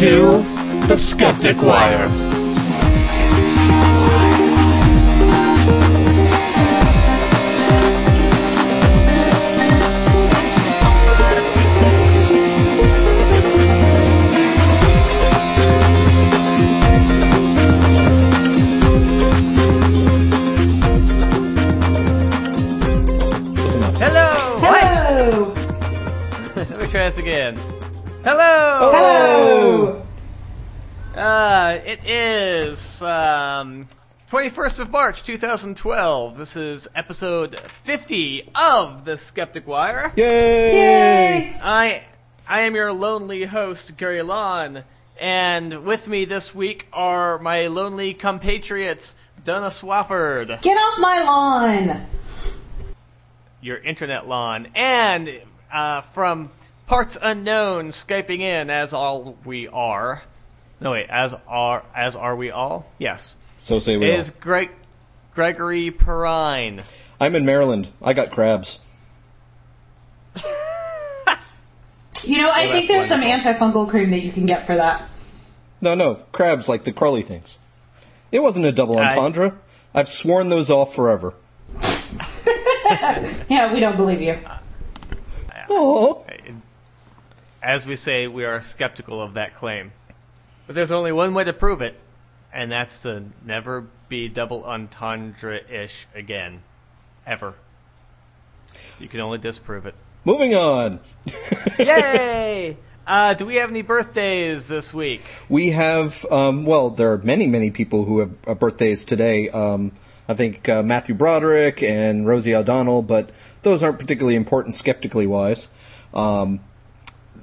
Welcome to the Skeptic Wire. Hello! Hello! What? Let me try this again. Hello! Hello! Uh, it is um, 21st of March 2012. This is episode 50 of the Skeptic Wire. Yay! I I am your lonely host, Gary Lawn, and with me this week are my lonely compatriots, Donna Swafford, Get off my lawn! your internet lawn, and uh, from parts unknown, skyping in as all we are. No wait, as are as are we all? Yes. So say we Is all. Greg Gregory Perrine. I'm in Maryland. I got crabs. You know, I Well, think that's there's some antifungal cream that you can get for that. No, no, crabs like the crawly things. It wasn't a double I- entendre. I've sworn those off forever. Yeah, we don't believe you. Oh, As we say, we are skeptical of that claim. But there's only one way to prove it, and that's to never be double entendre-ish again. Ever. You can only disprove it. moving on. Yay! Uh, do we have any birthdays this week? We have, um, well, there are many, many people who have uh, birthdays today. Um, I think uh, Matthew Broderick and Rosie O'Donnell, but those aren't particularly important skeptically wise. Um,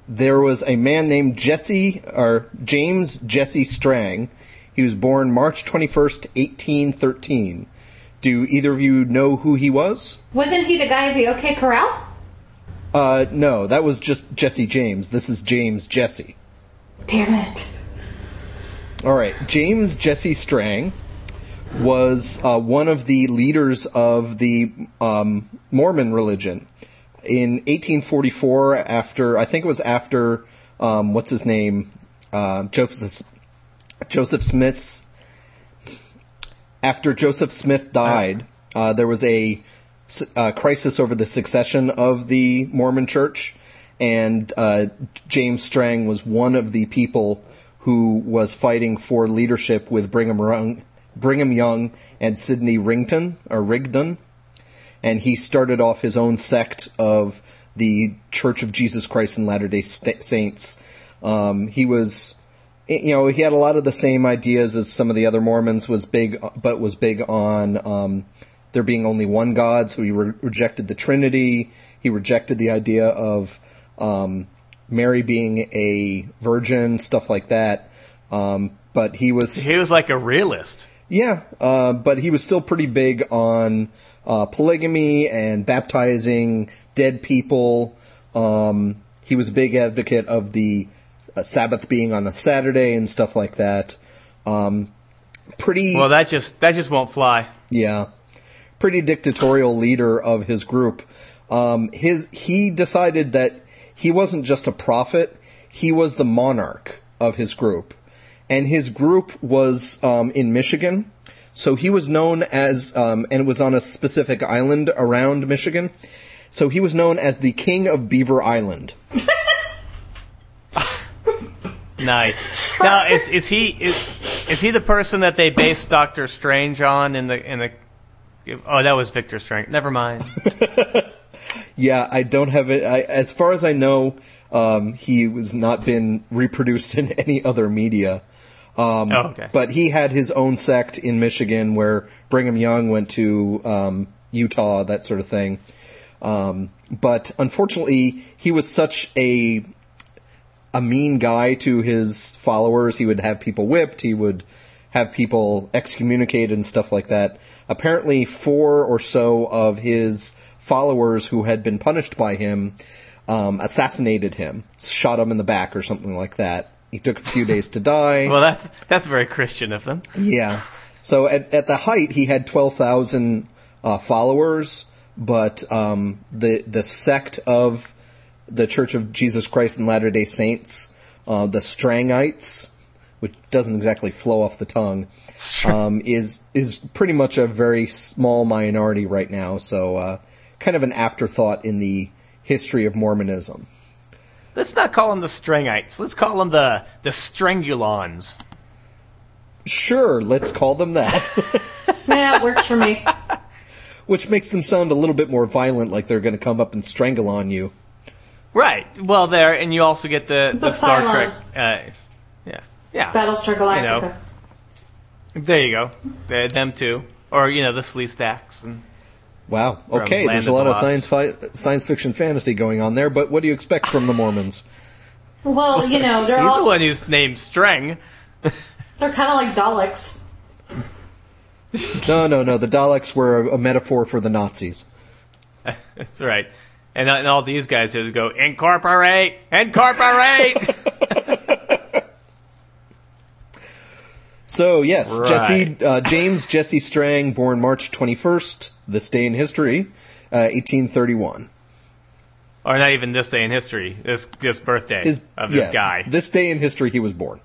there was a man named Jesse, or James Jesse Strang. He was born March 21st, 1813. Do either of you know who he was? Wasn't he the guy at the OK Corral? Uh, no, that was just Jesse James. This is James Jesse. Damn it. All right, James Jesse Strang was uh, one of the leaders of the um, Mormon religion in 1844. After I think it was after um, what's his name, uh, Joseph Joseph Smith's. After Joseph Smith died, uh, there was a uh, crisis over the succession of the Mormon Church, and uh, James Strang was one of the people who was fighting for leadership with Brigham Young, Brigham Young and Sidney Rington or Rigdon, and he started off his own sect of the Church of Jesus Christ and Latter Day Saints. Um, he was, you know, he had a lot of the same ideas as some of the other Mormons. Was big, but was big on um, there being only one God. So he re- rejected the Trinity. He rejected the idea of um, Mary being a virgin, stuff like that. Um, but he was He was like a realist. Yeah, uh, but he was still pretty big on uh, polygamy and baptizing dead people. Um, he was a big advocate of the uh, Sabbath being on a Saturday and stuff like that. Um, pretty, Well, that just that just won't fly. yeah, pretty dictatorial leader of his group. Um, his he decided that he wasn't just a prophet; he was the monarch of his group, and his group was um, in Michigan. So he was known as, um, and it was on a specific island around Michigan. So he was known as the King of Beaver Island. Nice. Now, is is he is, is he the person that they based Doctor Strange on in the in the? Oh, that was Victor Strange. Never mind. Yeah, I don't have it. I, as far as I know, um, he has not been reproduced in any other media. Um, Oh, okay. But he had his own sect in Michigan where Brigham Young went to um, Utah, that sort of thing. Um, but unfortunately, he was such a a mean guy to his followers. He would have people whipped. He would have people excommunicated and stuff like that. Apparently, four or so of his followers who had been punished by him um, assassinated him, shot him in the back or something like that. He took a few days to die. Well, that's that's very Christian of them. Yeah. So at, at the height, he had 12,000 uh, followers, but um, the the sect of the Church of Jesus Christ and Latter Day Saints uh, the Strangites, which doesn't exactly flow off the tongue, um, is is pretty much a very small minority right now. So uh, kind of an afterthought in the history of Mormonism. Let's not call them the Stringites. Let's call them the the Strangulons. Sure, let's call them that. Yeah, it works for me. Which makes them sound a little bit more violent, like they're going to come up and strangle on you. Right. Well, there, and you also get the the, The Star Trek. Uh, yeah. Yeah. Battlestar Galactica. You know. There you go. They're them too, or you know the Sleestaks and. Wow. Okay, Land there's a lot the of science fi- science fiction fantasy going on there, but what do you expect from the Mormons? Well, you know, they're He's the one who's named Strang. they're kind of like Daleks. No, no, no. The Daleks were a, a metaphor for the Nazis. That's right. And, and all these guys just go incorporate, incorporate. So yes, Right. Jesse uh, James Jesse Strang, born March 21st, this day in history, uh, 1831. or not even this day in history. This this birthday His, of this yeah, guy. This day in history, he was born.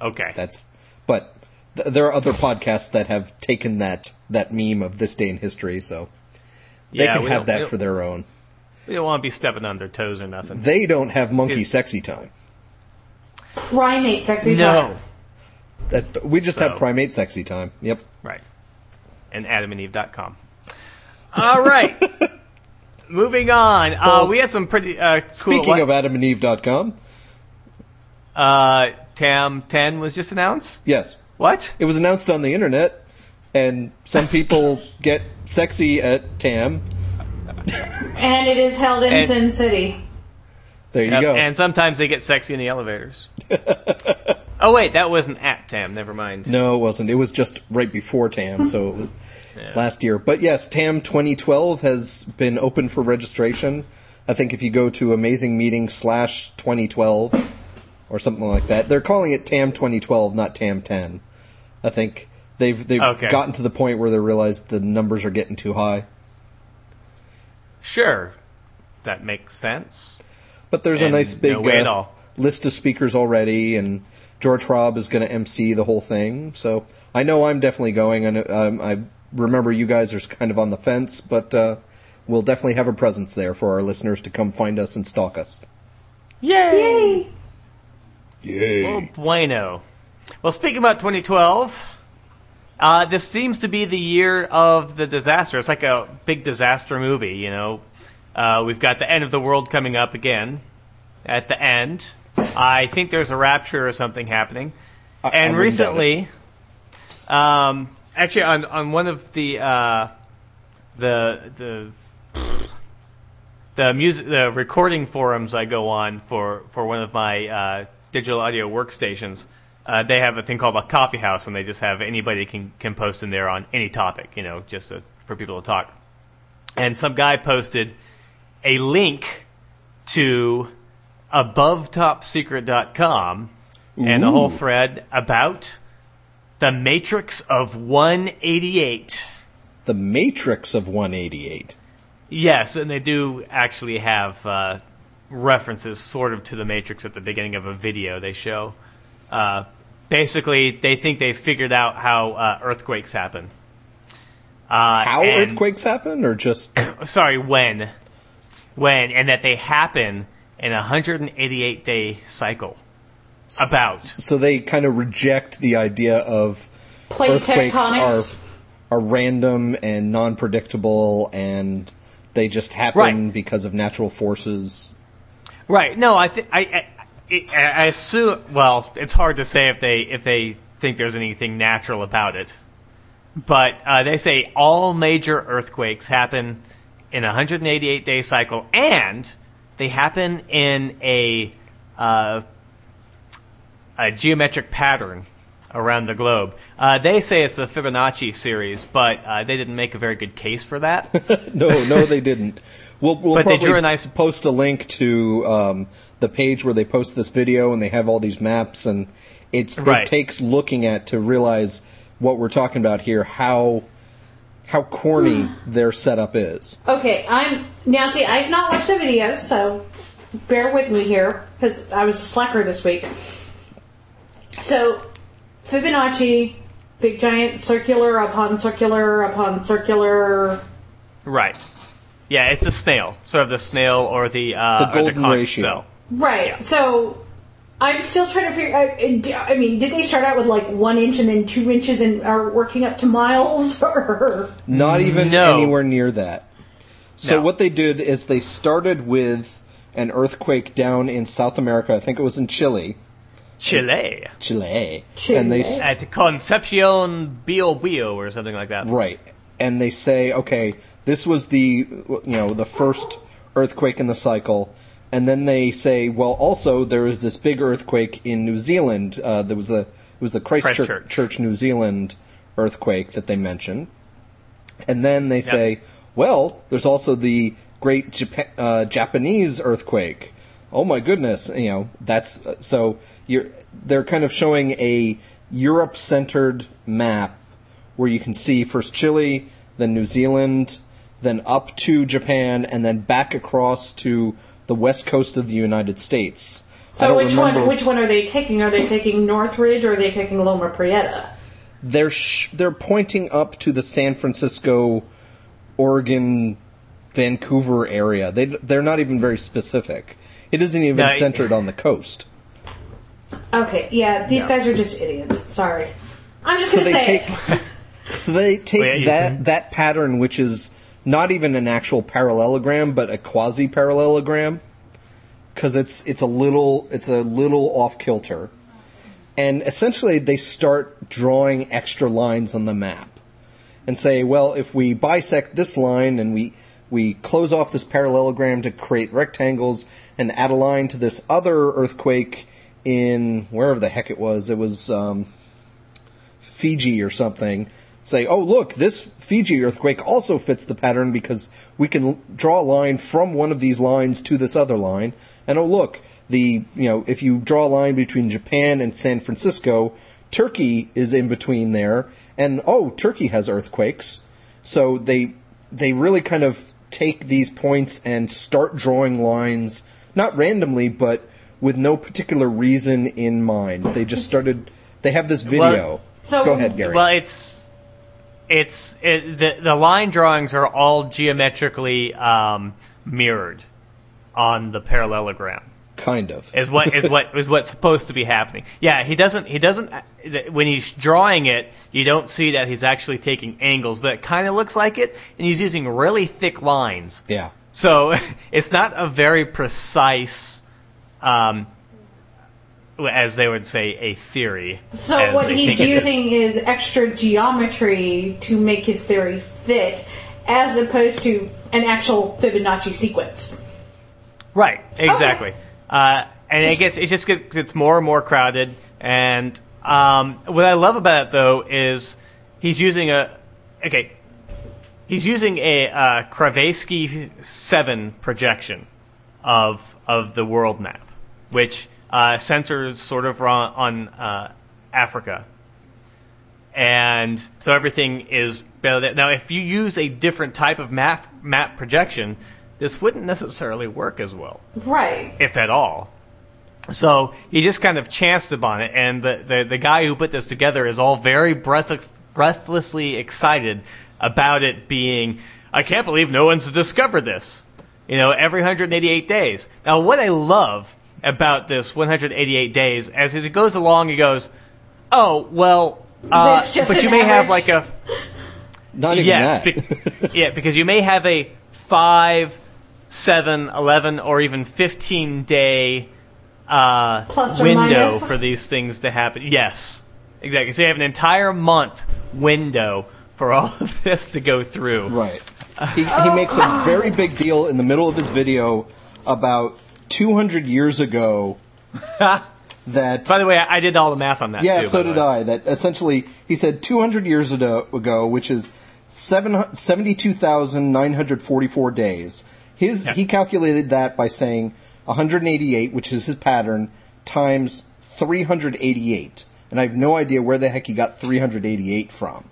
okay. That's but th- there are other podcasts that have taken that that meme of this day in history, so they yeah, can have that for their own. we don't want to be stepping on their toes or nothing. They don't have monkey It- sexy time. Primate sexy no. time. That we just have primate sexy time. Yep. Right. And adamandeve.com. All right. Moving on. Uh, we had some pretty uh, cool. Speaking what- of adamandeve.com, uh, TAM 10 was just announced. yes, What? it was announced on the internet, and some people get sexy at TAM. And it is held in And- Sin City. There you Yep, go. And sometimes they get sexy in the elevators. oh wait, that wasn't at TAM. Never mind. No, it wasn't. It was just right before TAM, so it was Yeah. last year. But yes, TAM 2012 has been open for registration. I think if you go to Amazing Meeting slash 2012 or something like that, they're calling it TAM 2012, not TAM 10. I think they've they've Okay. gotten to the point where they realize the numbers are getting too high. Sure, that makes sense. But there's a nice big no way at uh, all. List of speakers already, and George Hrab is going to MC the whole thing. So I know I'm definitely going. And um, I remember you guys are kind of on the fence, but uh, we'll definitely have a presence there for our listeners to come find us and stalk us. Yay! Yay! Well, bueno. Well, speaking about 2012, uh, this seems to be the year of the disaster. It's like a big disaster movie, you know. Uh, we've got the end of the world coming up again at the end. I think there's a rapture or something happening. I- I and wouldn't recently, um, actually, on on one of the uh, the the the music the recording forums I go on for for one of my uh, digital audio workstations, uh, they have a thing called a coffee house, and they just have anybody can can post in there on any topic, you know, just to, for people to talk. And some guy posted a link to abovetopsecret.com and a whole thread about the Matrix of 188. The Matrix of 188. Yes, and they do actually have uh, references sort of to the Matrix at the beginning of a video they show. Uh, basically, they think they figured out how uh, earthquakes happen. Uh, How and- earthquakes happen, or just Sorry, when. When, and that they happen in a 188 day cycle. About. so they kind of reject the idea of Plate earthquakes are are random and non-predictable, and they just happen Right. because of natural forces. Right. No, I think I, I I assume. Well, it's hard to say if they if they think there's anything natural about it, but uh, they say all major earthquakes happen in a 188 day cycle, and they happen in a uh, a geometric pattern around the globe. Uh, they say it's the Fibonacci series, but uh, they didn't make a very good case for that. no, no, they didn't. We'll, we'll But they drew a nice- post a link to um, the page where they post this video, and they have all these maps, and it's Right. it takes looking at to realize what we're talking about here. How how corny their setup is. Okay, I'm now. See, I've not watched the video, so bear with me here because I was a slacker this week. So, Fibonacci, big giant circular upon circular upon circular. Right. Yeah, it's a snail, sort of the snail or the uh, The or golden ratio. cell. Right. Yeah. So, I'm still trying to figure. I, I mean, did they start out with like one inch and then two inches and are working up to miles, or Not even No. anywhere near that. So No. what they did is they started with an earthquake down in South America. I think it was in Chile. Chile Chile. Chile. And they s- at Concepcion Bio Bio or something like that. right. And they say, okay, this was the you know the first earthquake in the cycle. And then they say, well, also there was this big earthquake in New Zealand. Uh, there was a it was the Christchurch, Christchurch. Church, New Zealand earthquake that they mentioned. And then they say, well, there's also the great uh, Japanese earthquake. Oh my goodness, you know, that's uh, so you're they're kind of showing a Europe-centered map where you can see first Chile, then New Zealand, then up to Japan, and then back across to the west coast of the United States. I so don't which remember- one? Which one are they taking? Are they taking Northridge or are they taking Loma Prieta? they're sh- they're pointing up to the San Francisco, Oregon, Vancouver area. They they're not even very specific. It isn't even No, centered on the coast. Okay, yeah, these Yeah. guys are just idiots. Sorry, I'm just So gonna they say take it. so they take yeah, that can- that pattern, which is not even an actual parallelogram, but a quasi parallelogram, because it's it's a little it's a little off kilter, and essentially they start drawing extra lines on the map, and say, well, if we bisect this line and we we close off this parallelogram to create rectangles and add a line to this other earthquake in wherever the heck it was, it was um, Fiji or something, say, oh look, this Fiji earthquake also fits the pattern because we can draw a line from one of these lines to this other line, and oh look, the you know if you draw a line between Japan and San Francisco, Turkey is in between there, and oh Turkey has earthquakes, so they they really kind of take these points and start drawing lines not randomly but with no particular reason in mind. They just started. They have this video. So- Go ahead, Gary. Well, it's it's it, the the line drawings are all geometrically um, mirrored on the parallelogram. kind of. Is what is what is what's supposed to be happening. Yeah, he doesn't he doesn't when he's drawing it, you don't see that he's actually taking angles, but it kind of looks like it, and he's using really thick lines. Yeah. So it's not a very precise, um, as they would say, a theory. So what he's it is. using is extra geometry to make his theory fit, as opposed to an actual Fibonacci sequence. Right, exactly. Uh, and I guess it just gets it's more and more crowded. And um, what I love about it though is he's using a okay, he's using a uh, seven projection of of the world map, which uh, sort of on, on uh, Africa. And so everything is better. Now, if you use a different type of map map projection, this wouldn't necessarily work as well Right. if at all. So he just kind of chanced upon it, and the, the, the guy who put this together is all very breath, breathlessly excited about it being, I can't believe no one's discovered this. You know, every 188 days. Now, what I love about this 188 days, as it goes along, he goes, oh, well, uh, but you may have like a Not even yes, that. be- yeah, because you may have a five, seven, eleven, or even fifteen day uh, Plus window minus. for these things to happen. Yes, exactly. So you have an entire month window for all of this to go through. right. He, he makes a very big deal in the middle of his video about 200 years ago that. By the way, I I did all the math on that yeah, too. so did way. I. That essentially, he said 200 years ago, ago which is seven- 72,944 days. His Yeah. he calculated that by saying 188, which is his pattern, times 388, and I have no idea where the heck he got 388 from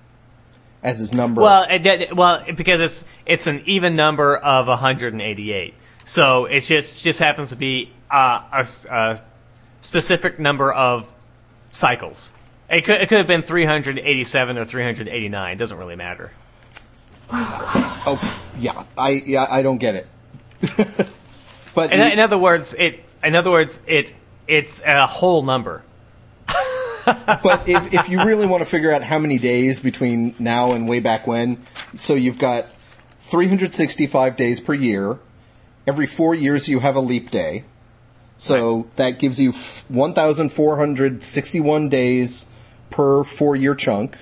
as his number. Well, it, well, because it's it's an even number of 188. So it just just happens to be uh, a, a specific number of cycles. It could, it could have been 387 or 389. It doesn't really matter. Oh, yeah, I yeah I don't get it. but In, in other words, it in other words it it's a whole number. But if, if you really want to figure out how many days between now and way back when, so you've got 365 days per year. Every four years you have a leap day. So that gives you 1,461 days per four year chunk.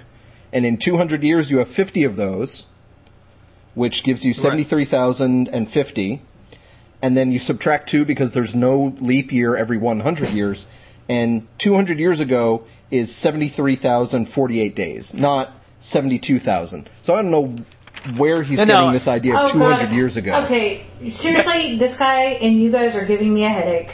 And in 200 years you have 50 of those, which gives you 73,050. And then you subtract two because there's no leap year every 100 years. And 200 years ago is 73,048 days, not 72,000. So I don't know where he's No, no. getting this idea Oh, 200 God. years ago. Okay, seriously, this guy and you guys are giving me a headache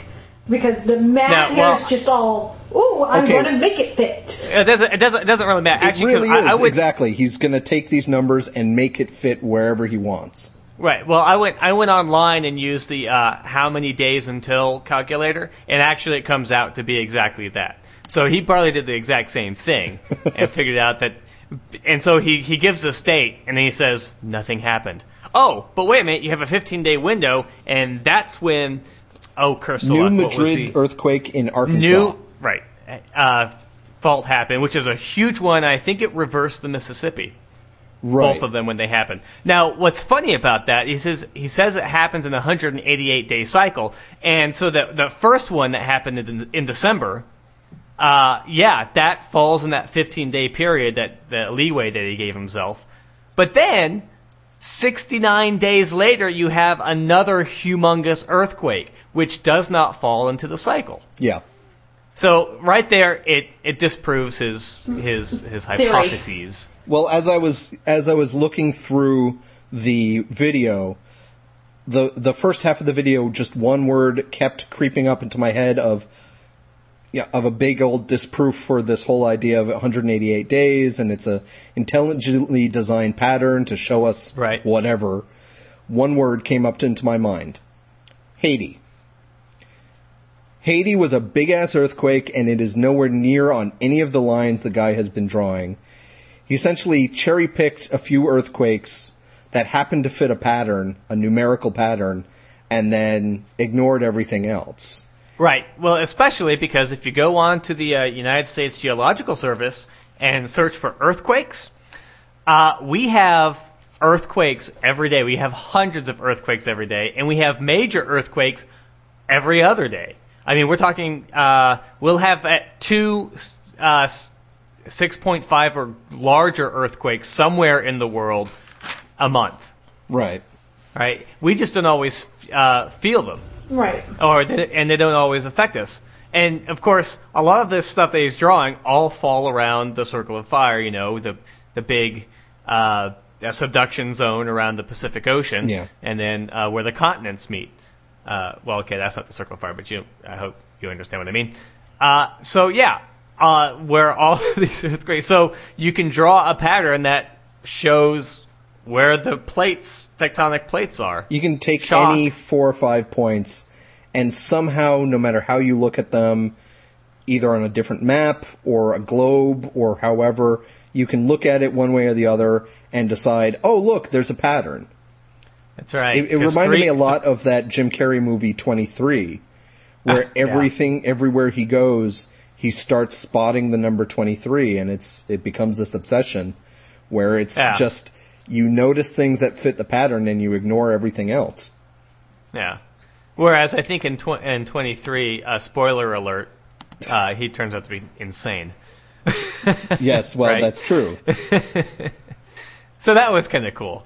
because the math Now, here well- is just all. Ooh, I'm Okay. going to make it fit. It doesn't it doesn't it doesn't really matter. It Actually, 'cause really I, I would exactly. He's going to take these numbers and make it fit wherever he wants. Right. Well, I went I went online and used the uh, how many days until calculator, and actually it comes out to be exactly that. So he probably did the exact same thing and figured out that. And so he he gives the state, and then he says nothing happened. Oh, but wait a minute, you have a 15 day window, and that's when. Oh, curse New luck, Madrid earthquake in Arkansas. New right. Uh, fault happened, which is a huge one. I think it reversed the Mississippi right. both of them when they happen. Now, what's funny about that? He says he says it happens in a 188 day cycle, and so the the first one that happened in, in December, uh, yeah, that falls in that 15 day period that the leeway that he gave himself. But then, 69 days later, you have another humongous earthquake, which does not fall into the cycle. Yeah. So right there, it, it disproves his his his Theory. Well, as I was as I was looking through the video, the the first half of the video, just one word kept creeping up into my head of yeah, of a big old disproof for this whole idea of 188 days, and it's a intelligently designed pattern to show us Right. whatever. One word came up into my mind: Haiti. Haiti was a big ass earthquake, and it is nowhere near on any of the lines the guy has been drawing. He essentially cherry picked a few earthquakes that happened to fit a pattern, a numerical pattern, and then ignored everything else. Right. Well, especially because if you go on to the uh, United States Geological Service and search for earthquakes, uh, we have earthquakes every day. We have hundreds of earthquakes every day, and we have major earthquakes every other day. I mean, we're talking. Uh, we'll have at two uh, 6.5 or larger earthquakes somewhere in the world a month. Right. Right. We just don't always uh, feel them Right. or they, and they don't always affect us. And of course, a lot of this stuff that he's drawing all fall around the circle of fire. You know, the the big uh, subduction zone around the Pacific Ocean, Yeah. and then uh, where the continents meet. Uh, well, okay, that's not the circle of fire, but you, I hope you understand what I mean. Uh, so yeah, uh, where all of these earthquakes. So you can draw a pattern that shows where the plates, tectonic plates are. You can take Shock. any four or five points, and somehow, no matter how you look at them, either on a different map or a globe or however, you can look at it one way or the other and decide, oh, look, there's a pattern. That's right. It, it reminded three- me a lot of that Jim Carrey movie 23, where Yeah. everything, everywhere he goes, he starts spotting the number 23, and it's it becomes this obsession, where it's Yeah. just you notice things that fit the pattern and you ignore everything else. Yeah. Whereas I think in tw- in 23, uh, spoiler alert, uh, he turns out to be insane. Yes, well, Right. that's true. So that was kind of cool.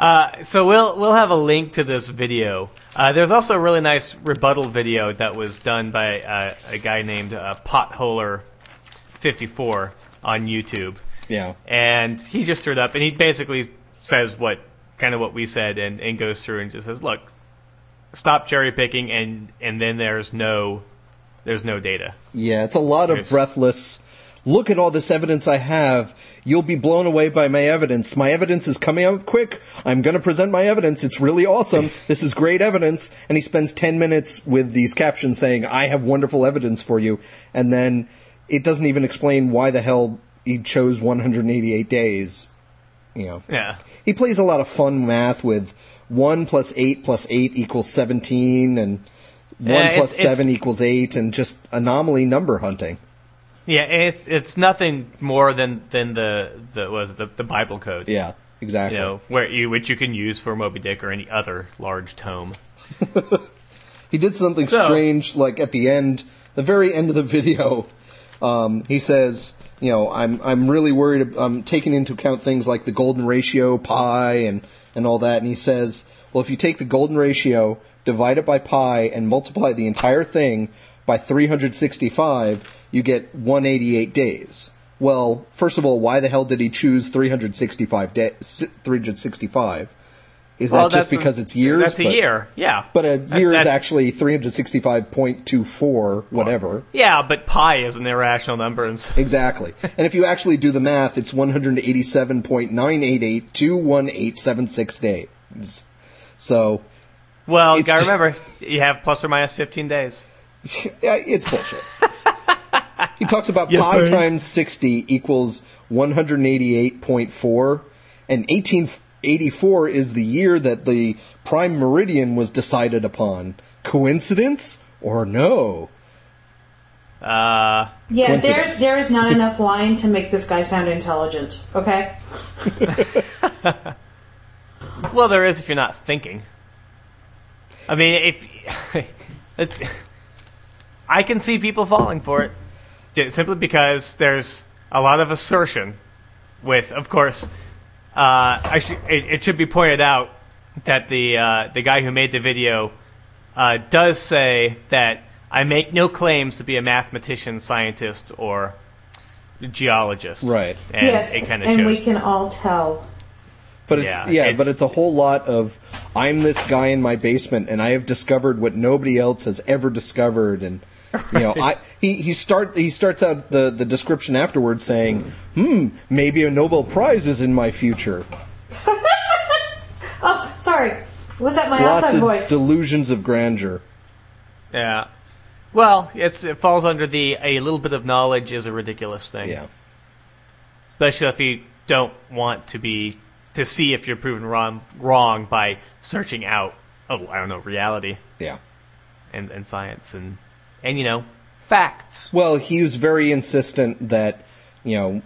Uh, so we'll we'll have a link to this video. Uh, there's also a really nice rebuttal video that was done by uh, a guy named uh, Potholer54 on YouTube, Yeah. and he just threw it up, and he basically says what kind of what we said, and, and goes through and just says, look, stop cherry picking, and and then there's no there's no data. Yeah, it's a lot of breathless, look at all this evidence I have. You'll be blown away by my evidence. My evidence is coming out quick. I'm going to present my evidence. It's really awesome. This is great evidence. And he spends 10 minutes with these captions saying, I have wonderful evidence for you. And then it doesn't even explain why the hell he chose 188 days. You know. Yeah. He plays a lot of fun math with 1 plus 8 plus 8 equals 17 and 1 Yeah, plus it's- it's- 7 equals 8 and just anomaly number hunting. Yeah, it's it's nothing more than than the the was the the Bible code. Yeah, exactly. You know, where you which you can use for Moby Dick or any other large tome. He did something So- strange, like at the end, the very end of the video. Um, he says, you know, I'm I'm really worried. I'm taking into account things like the golden ratio, pi, and and all that. And he says, well, if you take the golden ratio, divide it by pi, and multiply the entire thing by 365, you get 188 days. Well, first of all, why the hell did he choose 365 days? 365? Is Well, that just that's a- because it's years? That's a But- year. Yeah. but a That's- year is that's- actually 365.24, whatever. Yeah, but pi is an irrational number, and Exactly. and if you actually do the math, it's 187.988 to 1876 days. So, well, you gotta remember you have plus or minus 15 days. yeah, it's bullshit. he talks about Yeah, pi right. times 60 equals 188.4, and 1884 is the year that the prime meridian was decided upon. Coincidence or no? Uh, Yeah, there's there is not enough wine to make this guy sound intelligent. Okay. well, there is if you're not thinking. I mean, if I can see people falling for it, Yeah, simply because there's a lot of assertion. With, of course, uh, I should, it, it should be pointed out that the uh, the guy who made the video uh, does say that I make no claims to be a mathematician, scientist, or geologist. Right. And yes, it kind of and shows. we can all tell. But it's Yeah, yeah, it's- but it's a whole lot of I'm this guy in my basement and I have discovered what nobody else has ever discovered and you know I he he starts he starts out the the description afterwards saying hmm maybe a Nobel Prize is in my future Oh, sorry. Was that my lots outside of voice? delusions of grandeur Yeah. Well, it's, it falls under the a little bit of knowledge is a ridiculous thing. yeah Especially if you don't want to be to see if you're proven wrong wrong by searching out oh I don't know reality yeah and, and science and and you know facts. well he was very insistent that you know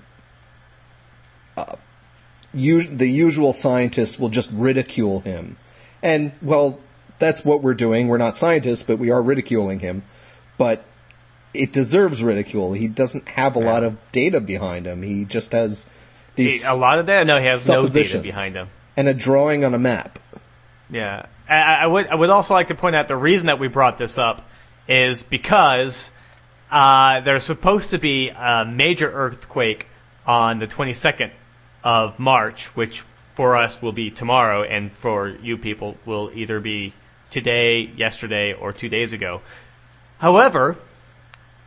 uh, us- the usual scientists will just ridicule him. And well that's what we're doing. We're not scientists but we are ridiculing him. But it deserves ridicule. He doesn't have a lot of data behind him. He just has these a lot of that? No he has no data behind him. and a drawing on a map. Yeah, I, I would I would also like to point out the reason that we brought this up is because uh, there's supposed to be a major earthquake on the 22nd of March, which for us will be tomorrow, and for you people will either be today, yesterday, or two days ago. However,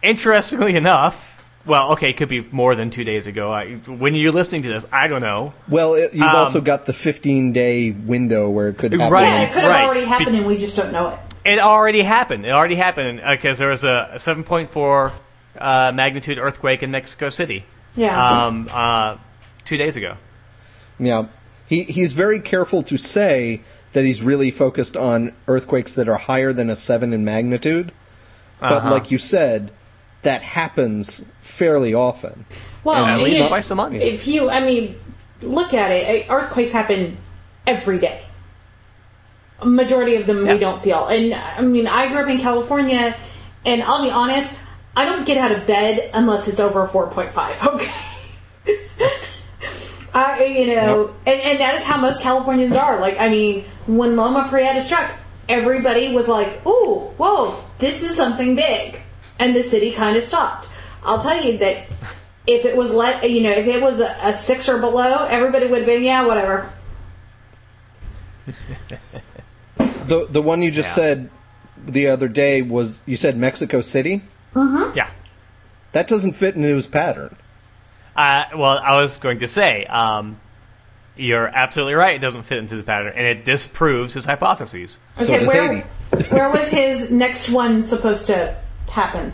interestingly enough, well, okay, it could be more than two days ago. I, when you're listening to this, I don't know. well it, you've Um, also got the 15 day window where it could happen Right. yeah, it could have Right. already happened Be- and we just don't know it. It already happened. It already happened because there was a, a 7.4 uh, magnitude earthquake in Mexico City Yeah. um, uh, two days ago. Yeah. He he's very careful to say that he's really focused on earthquakes that are higher than a 7 in magnitude. But Uh-huh. like you said, that happens fairly often. well, at least know, twice a month. If you, I mean, look at it. Earthquakes happen every day. Majority of them we don't feel. And I mean, I grew up in California, and I'll be honest, I don't get out of bed unless it's over 4.5. Okay. I, you know, and, and that is how most Californians are. Like, I mean, when Loma Prieta struck, everybody was like, "Ooh, whoa, this is something big," and the city kind of stopped. I'll tell you that if it was let, you know, if it was a, a six or below, everybody would have been, yeah, whatever. The the one you just Yeah. said the other day was you said Mexico City? Yeah. That doesn't fit into his pattern. Uh, well, I was going to say, um, you're absolutely right. It doesn't fit into the pattern, and it disproves his hypotheses. So Okay, does where, 80. where was his next one supposed to happen?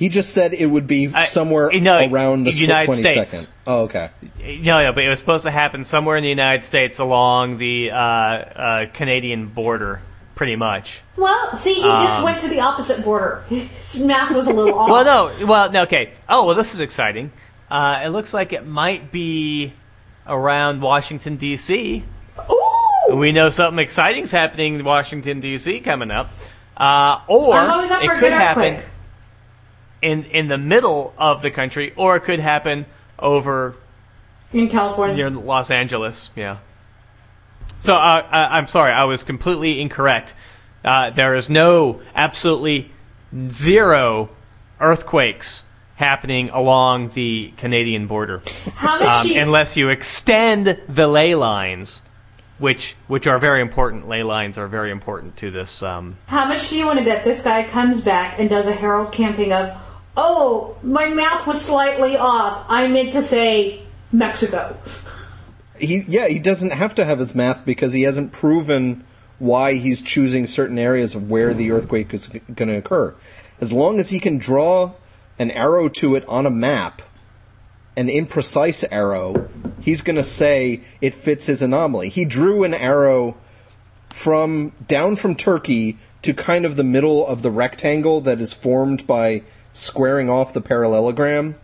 He just said it would be I- somewhere no, around the United twenty States. Oh, okay. No, no, but it was supposed to happen somewhere in the United States along the uh, uh, Canadian border, pretty much. Well, see, he just Um, went to the opposite border. His math was a little off. Well, no, well, no, okay. Oh, well, this is exciting. Uh, it looks like it might be around Washington D.C. Ooh! We know something exciting's happening in Washington D.C. coming up, uh, or I'm always up it for a could happen earthquake. In in the middle of the country, or it could happen over In California. near Los Angeles. Yeah. So uh, I, I'm sorry, I was completely incorrect. Uh, there is no, absolutely zero earthquakes happening along the Canadian border, How much um, do you, unless you extend the ley lines, which which are very important. Ley lines are very important to this. Um, how much do you want to bet this guy comes back and does a Harold Camping of, oh, my math was slightly off. I meant to say Mexico. He yeah, he doesn't have to have his math because he hasn't proven why he's choosing certain areas of where the earthquake is going to occur. As long as he can draw an arrow to it on a map, an imprecise arrow, he's going to say it fits his anomaly. He drew an arrow from down from Turkey to kind of the middle of the rectangle that is formed by squaring off the parallelogram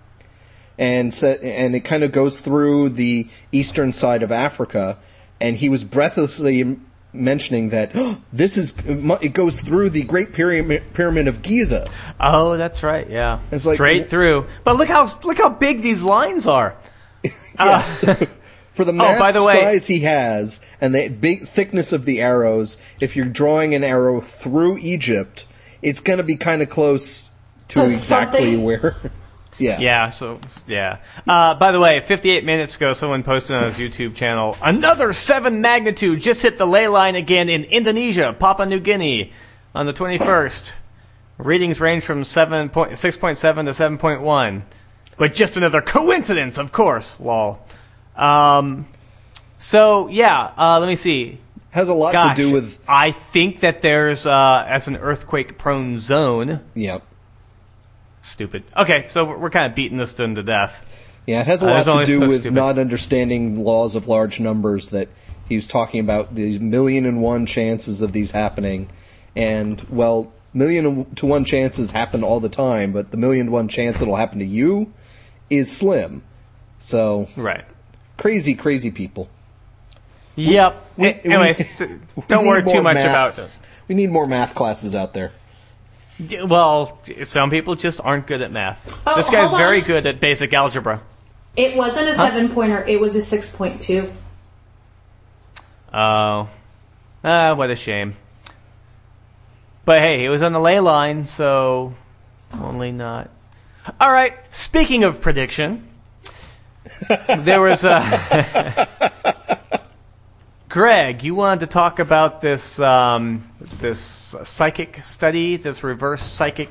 and sa- and it kind of goes through the eastern side of Africa, and he was breathlessly mentioning that "Oh, this is it goes through the Great Pyramid, Pyramid of Giza. oh, that's right. Yeah, It's like- straight through. But look how look how big these lines are. Yes. Uh, For the map Oh, by the way- size he has and the big thickness of the arrows, if you're drawing an arrow through Egypt, it's going to be kind of close to To exactly something. where. yeah. Yeah, so yeah. Uh, by the way, 58 minutes ago, someone posted on his YouTube channel another seven magnitude just hit the ley line again in Indonesia, Papua New Guinea, on the 21st. Readings range from 7 point, 6.7 to 7.1, but just another coincidence, of course. Lol. Um, so yeah, uh, let me see. Has a lot Gosh, to do with. I think that there's uh, as an earthquake-prone zone. Yeah. Stupid. Okay, so we're, we're kind of beating this to death. Yeah, it has a Uh, lot there's to do so with stupid. not understanding laws of large numbers that he was talking about the million and one chances of these happening. And, well, million to one chances happen all the time, but the million to one chance it'll happen to you is slim. So, Right. crazy, crazy people. Yep. We- A- Anyways, we- don't worry too much math. about it. We need more math classes out there. D- Well, some people just aren't good at math. Oh, this guy's hold very good at basic algebra. It wasn't a seven pointer, it was a 6.2. Oh. Ah, what a shame. But hey, he was on the ley line, so only not. All right. Speaking of prediction, there was a. Greg, you wanted to talk about this um, this psychic study, this reverse psychic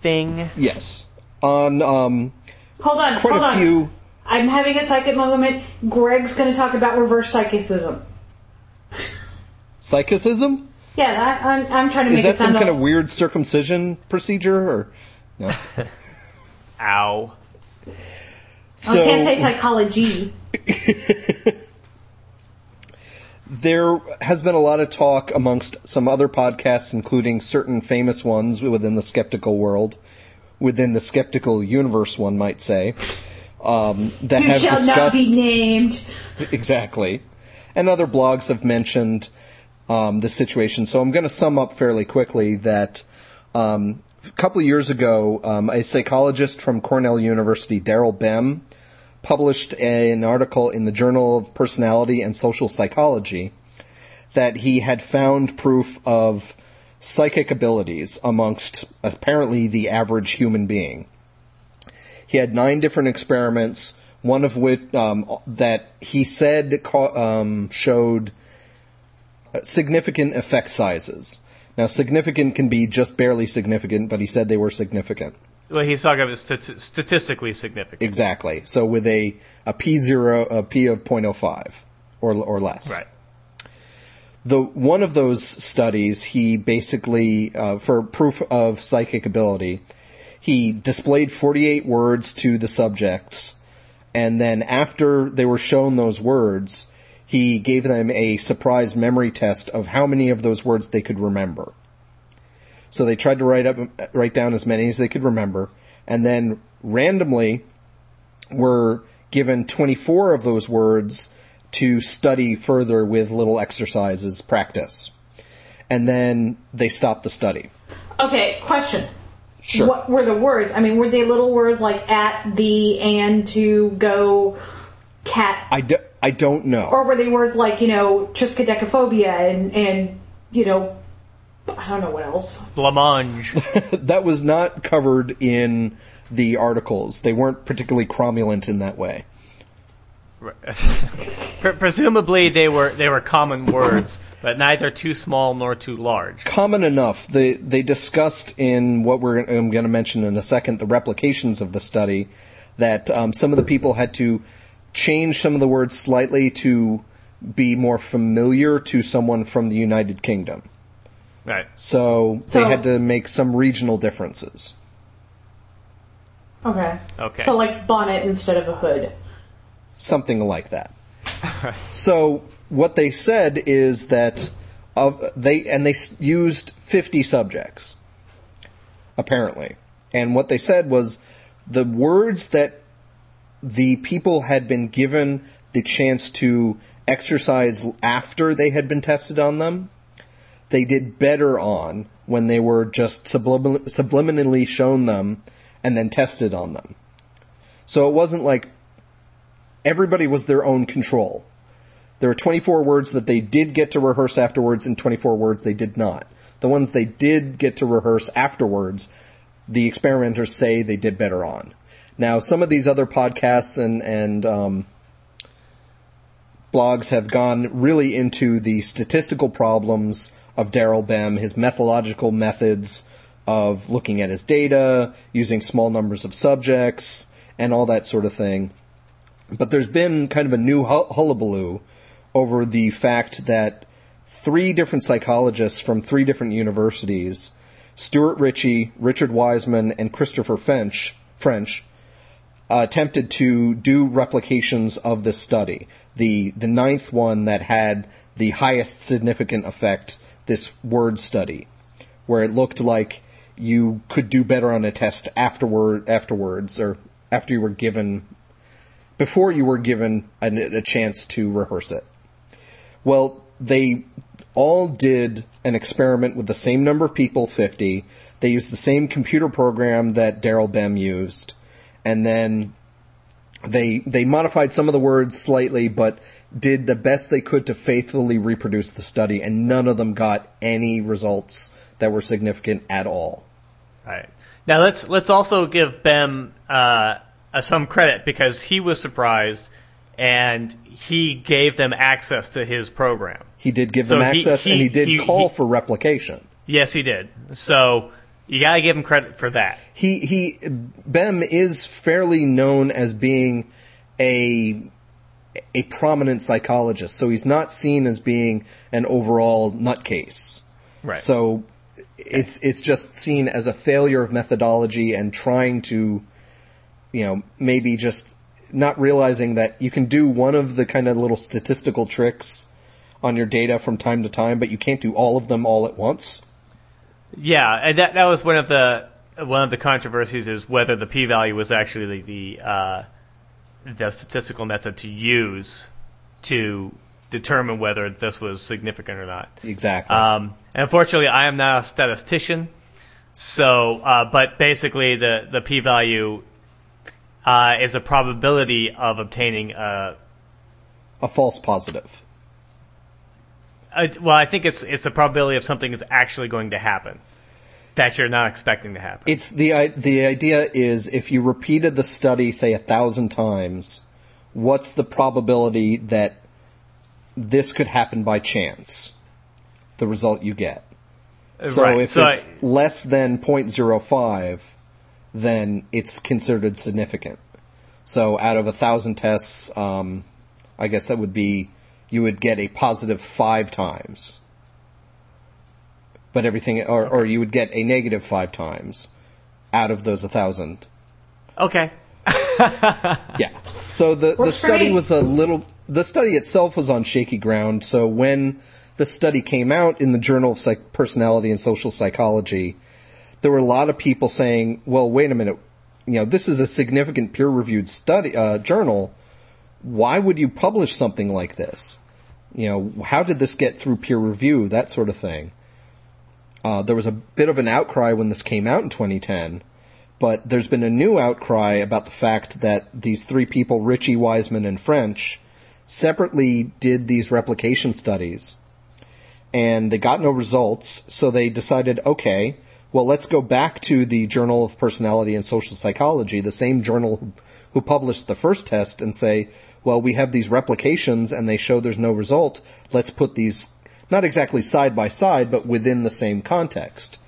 thing. Yes. On um, Hold on, quite hold a on. few. I'm having a psychic moment. Greg's going to talk about reverse psychicism. Psychicism? Yeah, I, I'm, I'm trying to Is make that it sound some kind of weird circumcision procedure? Or no? Ow. So, I can't say psychology. there has been a lot of talk amongst some other podcasts, including certain famous ones within the skeptical world, within the skeptical universe, one might say, um, that You have shall discussed not be named. exactly, and other blogs have mentioned um, the situation. So I'm going to sum up fairly quickly that. Um, a couple of years ago, um, a psychologist from Cornell University, Daryl Bem, published an article in the Journal of Personality and Social Psychology that he had found proof of psychic abilities amongst apparently the average human being. He had nine different experiments, one of which um, that he said um, showed significant effect sizes. Now, significant can be just barely significant, but he said they were significant. Well, he's talking about st- statistically significant. Exactly. So with a a p zero a p of 0.05 or or less. Right. The one of those studies, he basically uh, for proof of psychic ability, he displayed 48 words to the subjects, and then after they were shown those words, he gave them a surprise memory test of how many of those words they could remember. So they tried to write up, write down as many as they could remember, and then randomly were given 24 of those words to study further with little exercises, practice. And then they stopped the study. Okay, question. Sure. What were the words? I mean, were they little words like at, the, and, to, go, cat? I, do, I don't know. Or were they words like, you know, triskaidekaphobia and, and, you know, I don't know what else. Blancmange. that was not covered in the articles. They weren't particularly cromulent in that way. Presumably they were they were common words, but neither too small nor too large. Common enough. They they discussed in what we're I'm going to mention in a second the replications of the study that um, some of the people had to change some of the words slightly to be more familiar to someone from the United Kingdom. Right. So they had to make some regional differences. Okay. Okay. So like bonnet instead of a hood. something like that. so what they said is that of they and they used 50 subjects apparently. And what they said was the words that the people had been given the chance to exercise after they had been tested on them, they did better on when they were just sublim- subliminally shown them and then tested on them. So it wasn't like everybody was their own control. There were 24 words that they did get to rehearse afterwards and 24 words they did not. The ones they did get to rehearse afterwards, the experimenters say they did better on. Now, some of these other podcasts and, and, um, blogs have gone really into the statistical problems of Daryl Bem, his methodological methods of looking at his data, using small numbers of subjects, and all that sort of thing. But there's been kind of a new hullabaloo over the fact that three different psychologists from three different universities, Stuart Ritchie, Richard Wiseman, and Christopher French, French, uh, attempted to do replications of this study. The the ninth one that had the highest significant effect, this word study, where it looked like you could do better on a test afterward afterwards or after you were given before you were given a, a chance to rehearse it. Well, they all did an experiment with the same number of people, 50. They used the same computer program that Daryl Bem used, and then they they modified some of the words slightly, but did the best they could to faithfully reproduce the study, and none of them got any results that were significant at all. Right. Now let's let's also give Bem uh, uh, some credit because he was surprised and he gave them access to his program. He did give So them he- access, he- and he did he- call for replication. Yes, he did. So you gotta give him credit for that. he he Bem is fairly known as being a a prominent psychologist, so he's not seen as being an overall nutcase. Right. So it's it's just seen as a failure of methodology and trying to, you know, maybe just not realizing that you can do one of the kind of little statistical tricks on your data from time to time, but you can't do all of them all at once. Yeah, and that that was one of the one of the controversies is whether the p-value was actually the uh, the statistical method to use to determine whether this was significant or not. Exactly. Um, and unfortunately, I am not a statistician, so uh, but basically the the p-value uh, is a probability of obtaining a, a false positive. Well, I think it's it's the probability of something is actually going to happen that you're not expecting to happen. It's the the idea is if you repeated the study say a thousand times, what's the probability that this could happen by chance? The result you get. So right. if so it's I, less than 0.05, then it's considered significant. So out of a thousand tests, um, I guess that would be you would get a positive five times. But everything, or, or you would get a negative five times out of those a thousand. Okay. Yeah. So the, the Works for study was a little, the study itself was on shaky ground. So when the study came out in the Journal of Psych- Personality and Social Psychology, there were a lot of people saying, well, wait a minute, you know, this is a significant peer reviewed study, uh, journal. Why would you publish something like this? You know, how did this get through peer review? That sort of thing. Uh, there was a bit of an outcry when this came out in 2010, but there's been a new outcry about the fact that these three people, Ritchie, Wiseman, and French, separately did these replication studies, and they got no results, so they decided, okay, well, let's go back to the Journal of Personality and Social Psychology, the same journal who, who published the first test, and say, well, we have these replications and they show there's no result. Let's put these, not exactly side by side, but within the same context.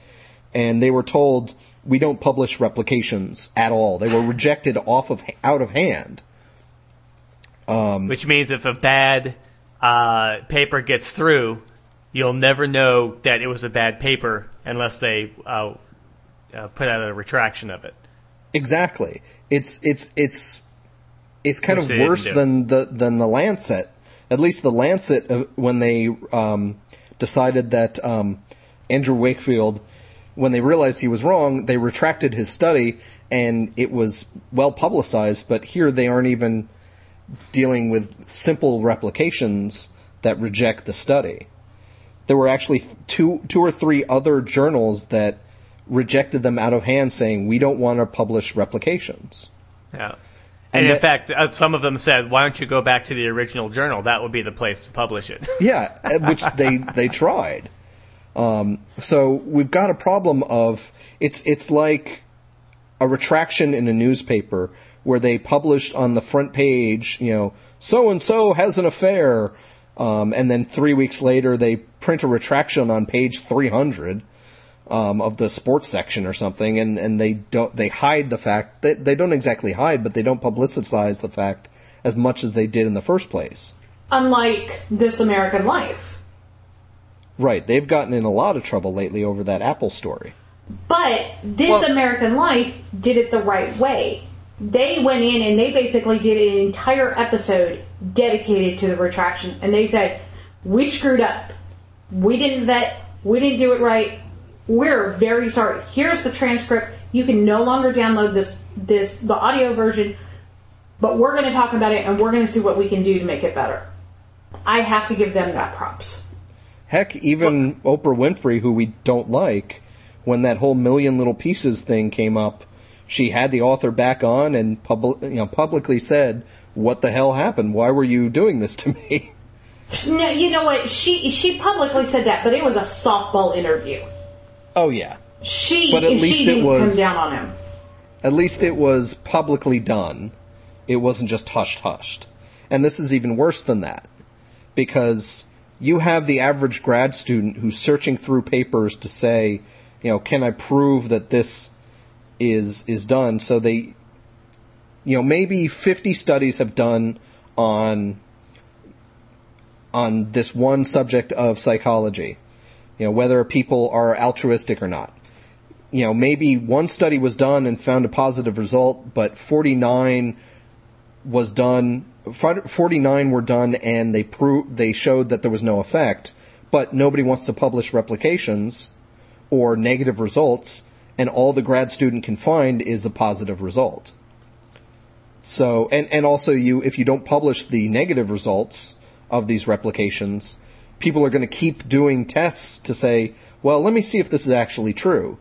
And they were told, we don't publish replications at all. They were rejected off of, out of hand. Which means if a bad uh, paper gets through, you'll never know that it was a bad paper unless they uh, uh, put out a retraction of it. Exactly. It's it's it's it's kind Which of worse than the than the Lancet. At least the Lancet, uh, when they um, decided that um, Andrew Wakefield, when they realized he was wrong, they retracted his study, and it was well publicized. But here they aren't even dealing with simple replications that reject the study. There were actually two two or three other journals that rejected them out of hand, saying we don't want to publish replications. Yeah. And And, in that- fact, uh, some of them said, "Why don't you go back to the original journal? That would be the place to publish it." Yeah, uh, which they they tried. Um, so we've got a problem of it's it's like a retraction in a newspaper where they published on the front page, you know, so and so has an affair, um, and then three weeks later they print a retraction on page 300 um, of the sports section or something, and, and they don't they hide the fact that they don't exactly hide, but they don't publicize the fact as much as they did in the first place. Unlike This American Life. Right, they've gotten in a lot of trouble lately over that Apple story. But This Well- American Life did it the right way. They went in and they basically did an entire episode dedicated to the retraction. And they said, we screwed up. We didn't vet. We didn't do it right. We're very sorry. Here's the transcript. You can no longer download this, this, the audio version, but we're going to talk about it and we're going to see what we can do to make it better. I have to give them that props. Heck, even Oprah Winfrey, who we don't like, when that whole million little pieces thing came up, she had the author back on and public, you know, publicly said, "What the hell happened? Why were you doing this to me?" No, you know what? She she publicly said that, but it was a softball interview. Oh yeah, She But at least it was- down on him. at least it was publicly done. It wasn't just hushed hushed. And this is even worse than that. Because you have the average grad student who's searching through papers to say, you know, can I prove that this is is done? So they you know, maybe 50 studies have done on on this one subject of psychology. You know, whether people are altruistic or not you know, maybe one study was done and found a positive result, but 49 was done, 49 were done and they proved, they showed that there was no effect, but nobody wants to publish replications or negative results, and all the grad student can find is the positive result. So, and, and also you, if you don't publish the negative results of these replications, people are going to keep doing tests to say, well, let me see if this is actually true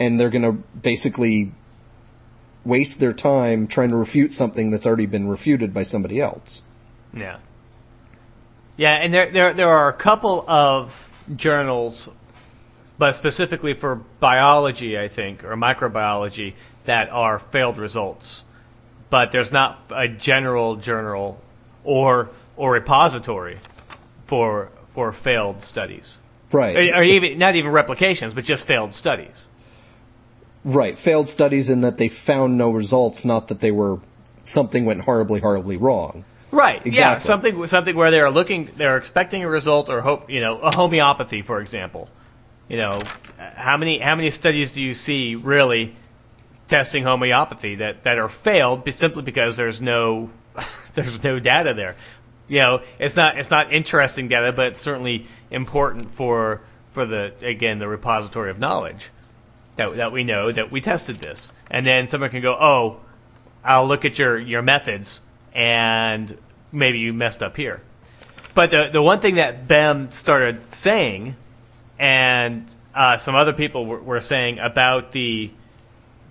and they're going to basically waste their time trying to refute something that's already been refuted by somebody else. Yeah. Yeah, and there there there are a couple of journals, but specifically for biology, I think, or microbiology, that are failed results. But there's not a general journal or or repository for for failed studies, Right. or, or even not even replications, but just failed studies. Right, failed studies in that they found no results, not that they were something went horribly, horribly wrong. Right. Yeah. Exactly. Something something where they're looking, they're expecting a result, or hope you know a homeopathy, for example. You know, how many how many studies do you see really testing homeopathy that that are failed simply because there's no there's no data there. You know, it's not it's not interesting data, but it's certainly important for for the again the repository of knowledge that that we know that we tested this, and then someone can go, oh, I'll look at your your methods, and maybe you messed up here. But the the one thing that Bem started saying, and uh, some other people were, were saying about the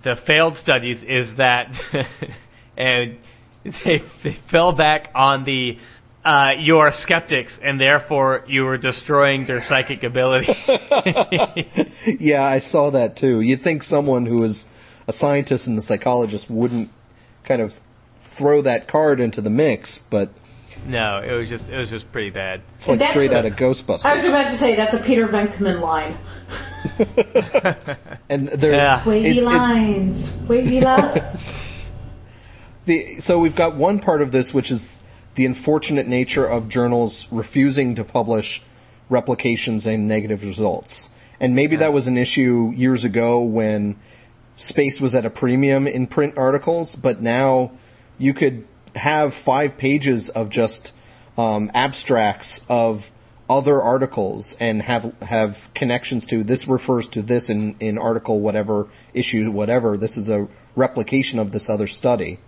the failed studies is that, and they, they fell back on the uh, you are skeptics and therefore you are destroying their psychic ability. Yeah, I saw that too. You'd think someone who is a scientist and a psychologist wouldn't kind of throw that card into the mix, but no, it was just it was just pretty bad. it's like That's- straight out of Ghostbusters. I was about to say that's a Peter Venkman line. And they're Yeah. Wavy it's- it- lines, wavy lines. the, so we've got one part of this, which is the unfortunate nature of journals refusing to publish replications and negative results. And maybe that was an issue years ago when space was at a premium in print articles, but now you could have five pages of just um, abstracts of other articles and have have connections to this refers to this in, in article whatever issue whatever. This is a replication of this other study.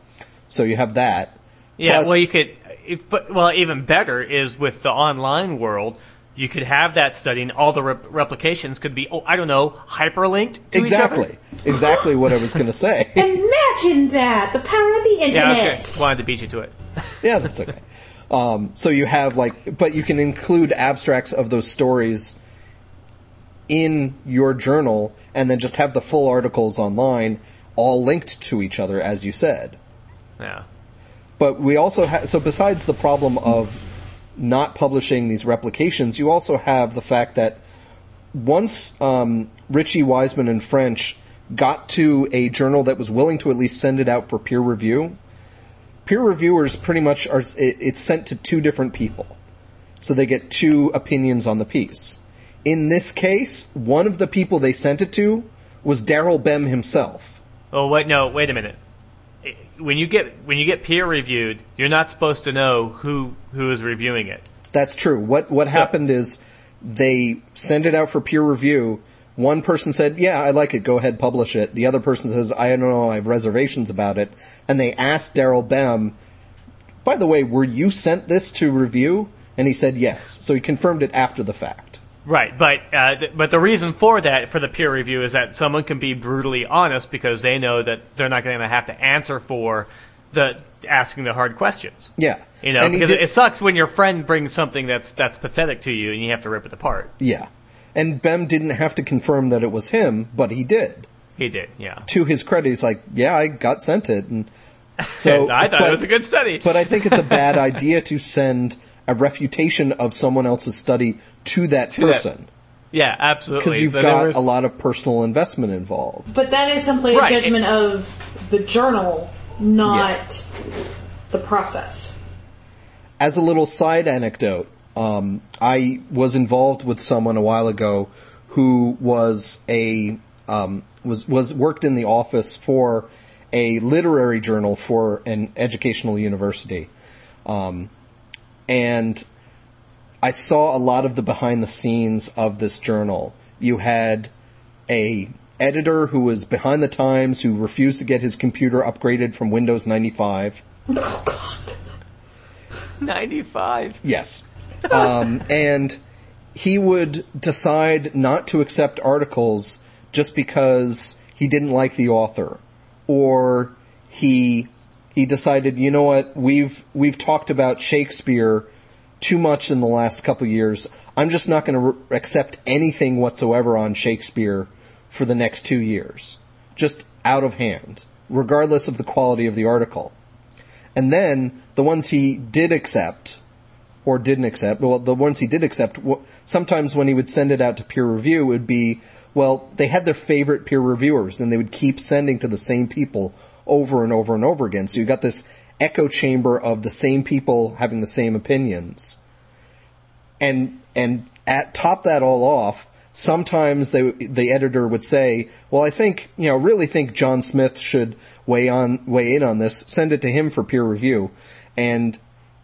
So you have that. Yeah, Plus- well, you could, if, but well, even better is with the online world, you could have that study, and all the rep- replications could be, oh, I don't know, hyperlinked to each exactly other. exactly what I was going to say Imagine that, the power of the Yeah, I was internet. good. wanted to beat you to it. yeah that's okay um, so you have like but you can include abstracts of those stories in your journal and then just have the full articles online all linked to each other as you said Yeah. But we also have, so besides the problem of not publishing these replications, you also have the fact that once um, Ritchie Wiseman and French got to a journal that was willing to at least send it out for peer review, peer reviewers pretty much are, it, it's sent to two different people. So they get two opinions on the piece. In this case, one of the people they sent it to was Daryl Bem himself. Oh wait, no, wait a minute. When you get when you get peer reviewed, you're not supposed to know who who is reviewing it. That's true. What what happened is they send it out for peer review. One person said, "Yeah, I like it. Go ahead, publish it." The other person says, "I don't know. I have reservations about it." And they asked Daryl Bem, "By the way, were you sent this to review?" And he said, "Yes." So he confirmed it after the fact. Right, but uh, th- but the reason for that for the peer review is that someone can be brutally honest because they know that they're not going to have to answer for the asking the hard questions. Yeah. You know, And because did- it sucks when your friend brings something that's that's pathetic to you and you have to rip it apart. Yeah. And Bem didn't have to confirm that it was him, but he did. He did, yeah. To his credit, he's like, "Yeah, I got sent it." And so I thought but- it was a good study. But I think it's a bad idea to send a refutation of someone else's study to that To that- person yeah, absolutely. because you've So got was- a lot of personal investment involved. But that is simply Right, a judgment of the journal, not the process. As a little side anecdote, um, I was involved with someone a while ago who was a um, was was worked in the office for a literary journal for an educational university, um, and I saw a lot of the behind the scenes of this journal. You had a editor who was behind the times who refused to get his computer upgraded from Windows 95. Oh God. 95. Yes. Um, and he would decide not to accept articles just because he didn't like the author, or he he decided, you know what, we've we've talked about Shakespeare too much in the last couple years. I'm just not going to re- accept anything whatsoever on Shakespeare for the next two years, just out of hand, regardless of the quality of the article. And then the ones he did accept or didn't accept, well, the ones he did accept, sometimes when he would send it out to peer review, it would be, Well, they had their favorite peer reviewers, and they would keep sending to the same people over and over and over again. So you've got this echo chamber of the same people having the same opinions. And and at top that all off, sometimes they, the editor would say, "Well, I think you know, really think John Smith should weigh on weigh in on this. Send it to him for peer review." And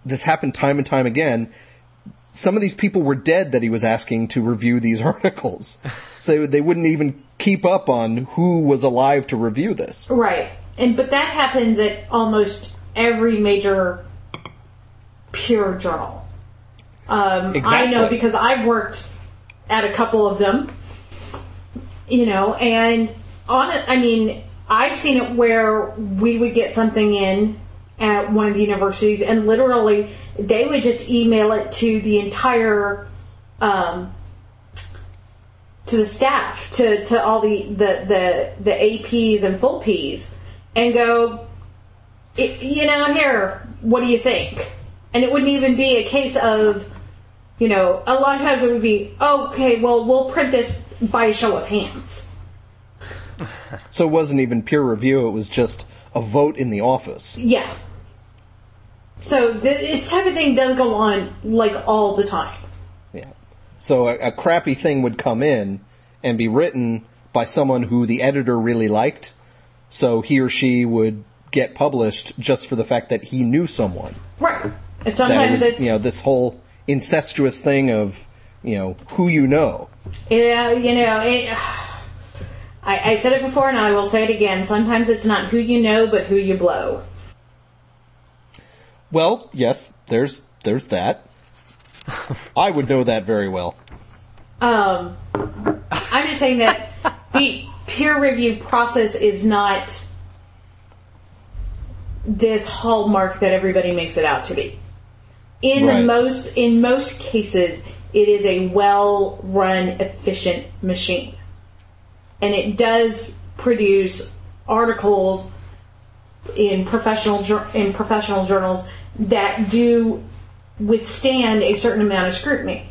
this happened time and time again. Some of these people were dead that he was asking to review these articles, so they wouldn't even keep up on who was alive to review this. Right. And but that happens at almost every major pure journal. Um, I know because I've worked at a couple of them, you know, and on it, I mean, I've seen it where we would get something in at one of the universities and literally they would just email it to the entire, um, to the staff, to, to all the, the, the, the APs and full Ps and go, you know, here, what do you think? And it wouldn't even be a case of, you know, a lot of times it would be, okay, well, we'll print this by a show of hands. So it wasn't even peer review; it was just a vote in the office. Yeah. So this type of thing does go on like all the time. Yeah. So a, a crappy thing would come in and be written by someone who the editor really liked, so he or she would get published just for the fact that he knew someone. Right. And That it sometimes was, it's you know, this whole incestuous thing of, you know, who you know. Yeah, you know, it, I, I said it before and I will say it again. Sometimes it's not who you know, but who you blow. Well, yes, there's there's that. I would know that very well. Um, I'm just saying that the peer review process is not this hallmark that everybody makes it out to be. In Right. the most, in most cases, it is a well-run, efficient machine, and it does produce articles in professional in professional journals that do withstand a certain amount of scrutiny.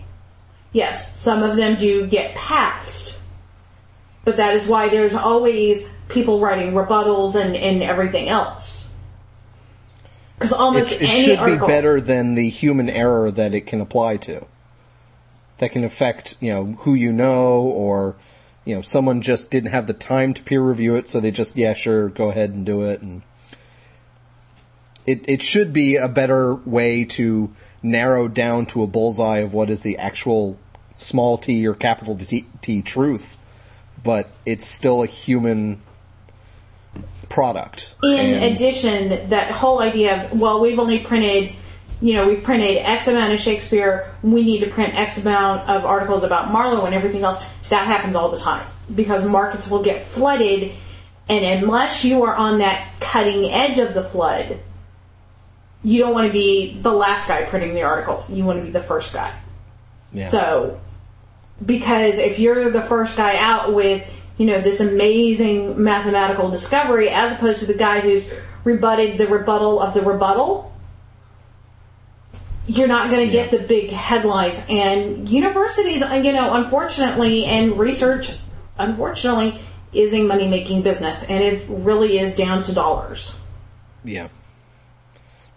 Yes, some of them do get passed, but that is why there's always people writing rebuttals and, and everything else. Because almost It's, it any should article, be better than the human error that it can apply to. That can affect, you know, who you know or, you know, someone just didn't have the time to peer review it, so they just, yeah, sure, go ahead and do it. And it, it should be a better way to narrow down to a bullseye of what is the actual small t or capital T, T truth, but it's still a human product. In And- addition, that whole idea of, well, we've only printed, you know, we've printed X amount of Shakespeare, we need to print X amount of articles about Marlowe and everything else, that happens all the time. Because markets will get flooded, and unless you are on that cutting edge of the flood, you don't want to be the last guy printing the article. You want to be the first guy. yeah. So, because if you're the first guy out with, you know, this amazing mathematical discovery, as opposed to the guy who's rebutted the rebuttal of the rebuttal, you're not going to get the big headlines. And universities, you know, unfortunately, and research, unfortunately, is a money making business, and it really is down to dollars. Yeah.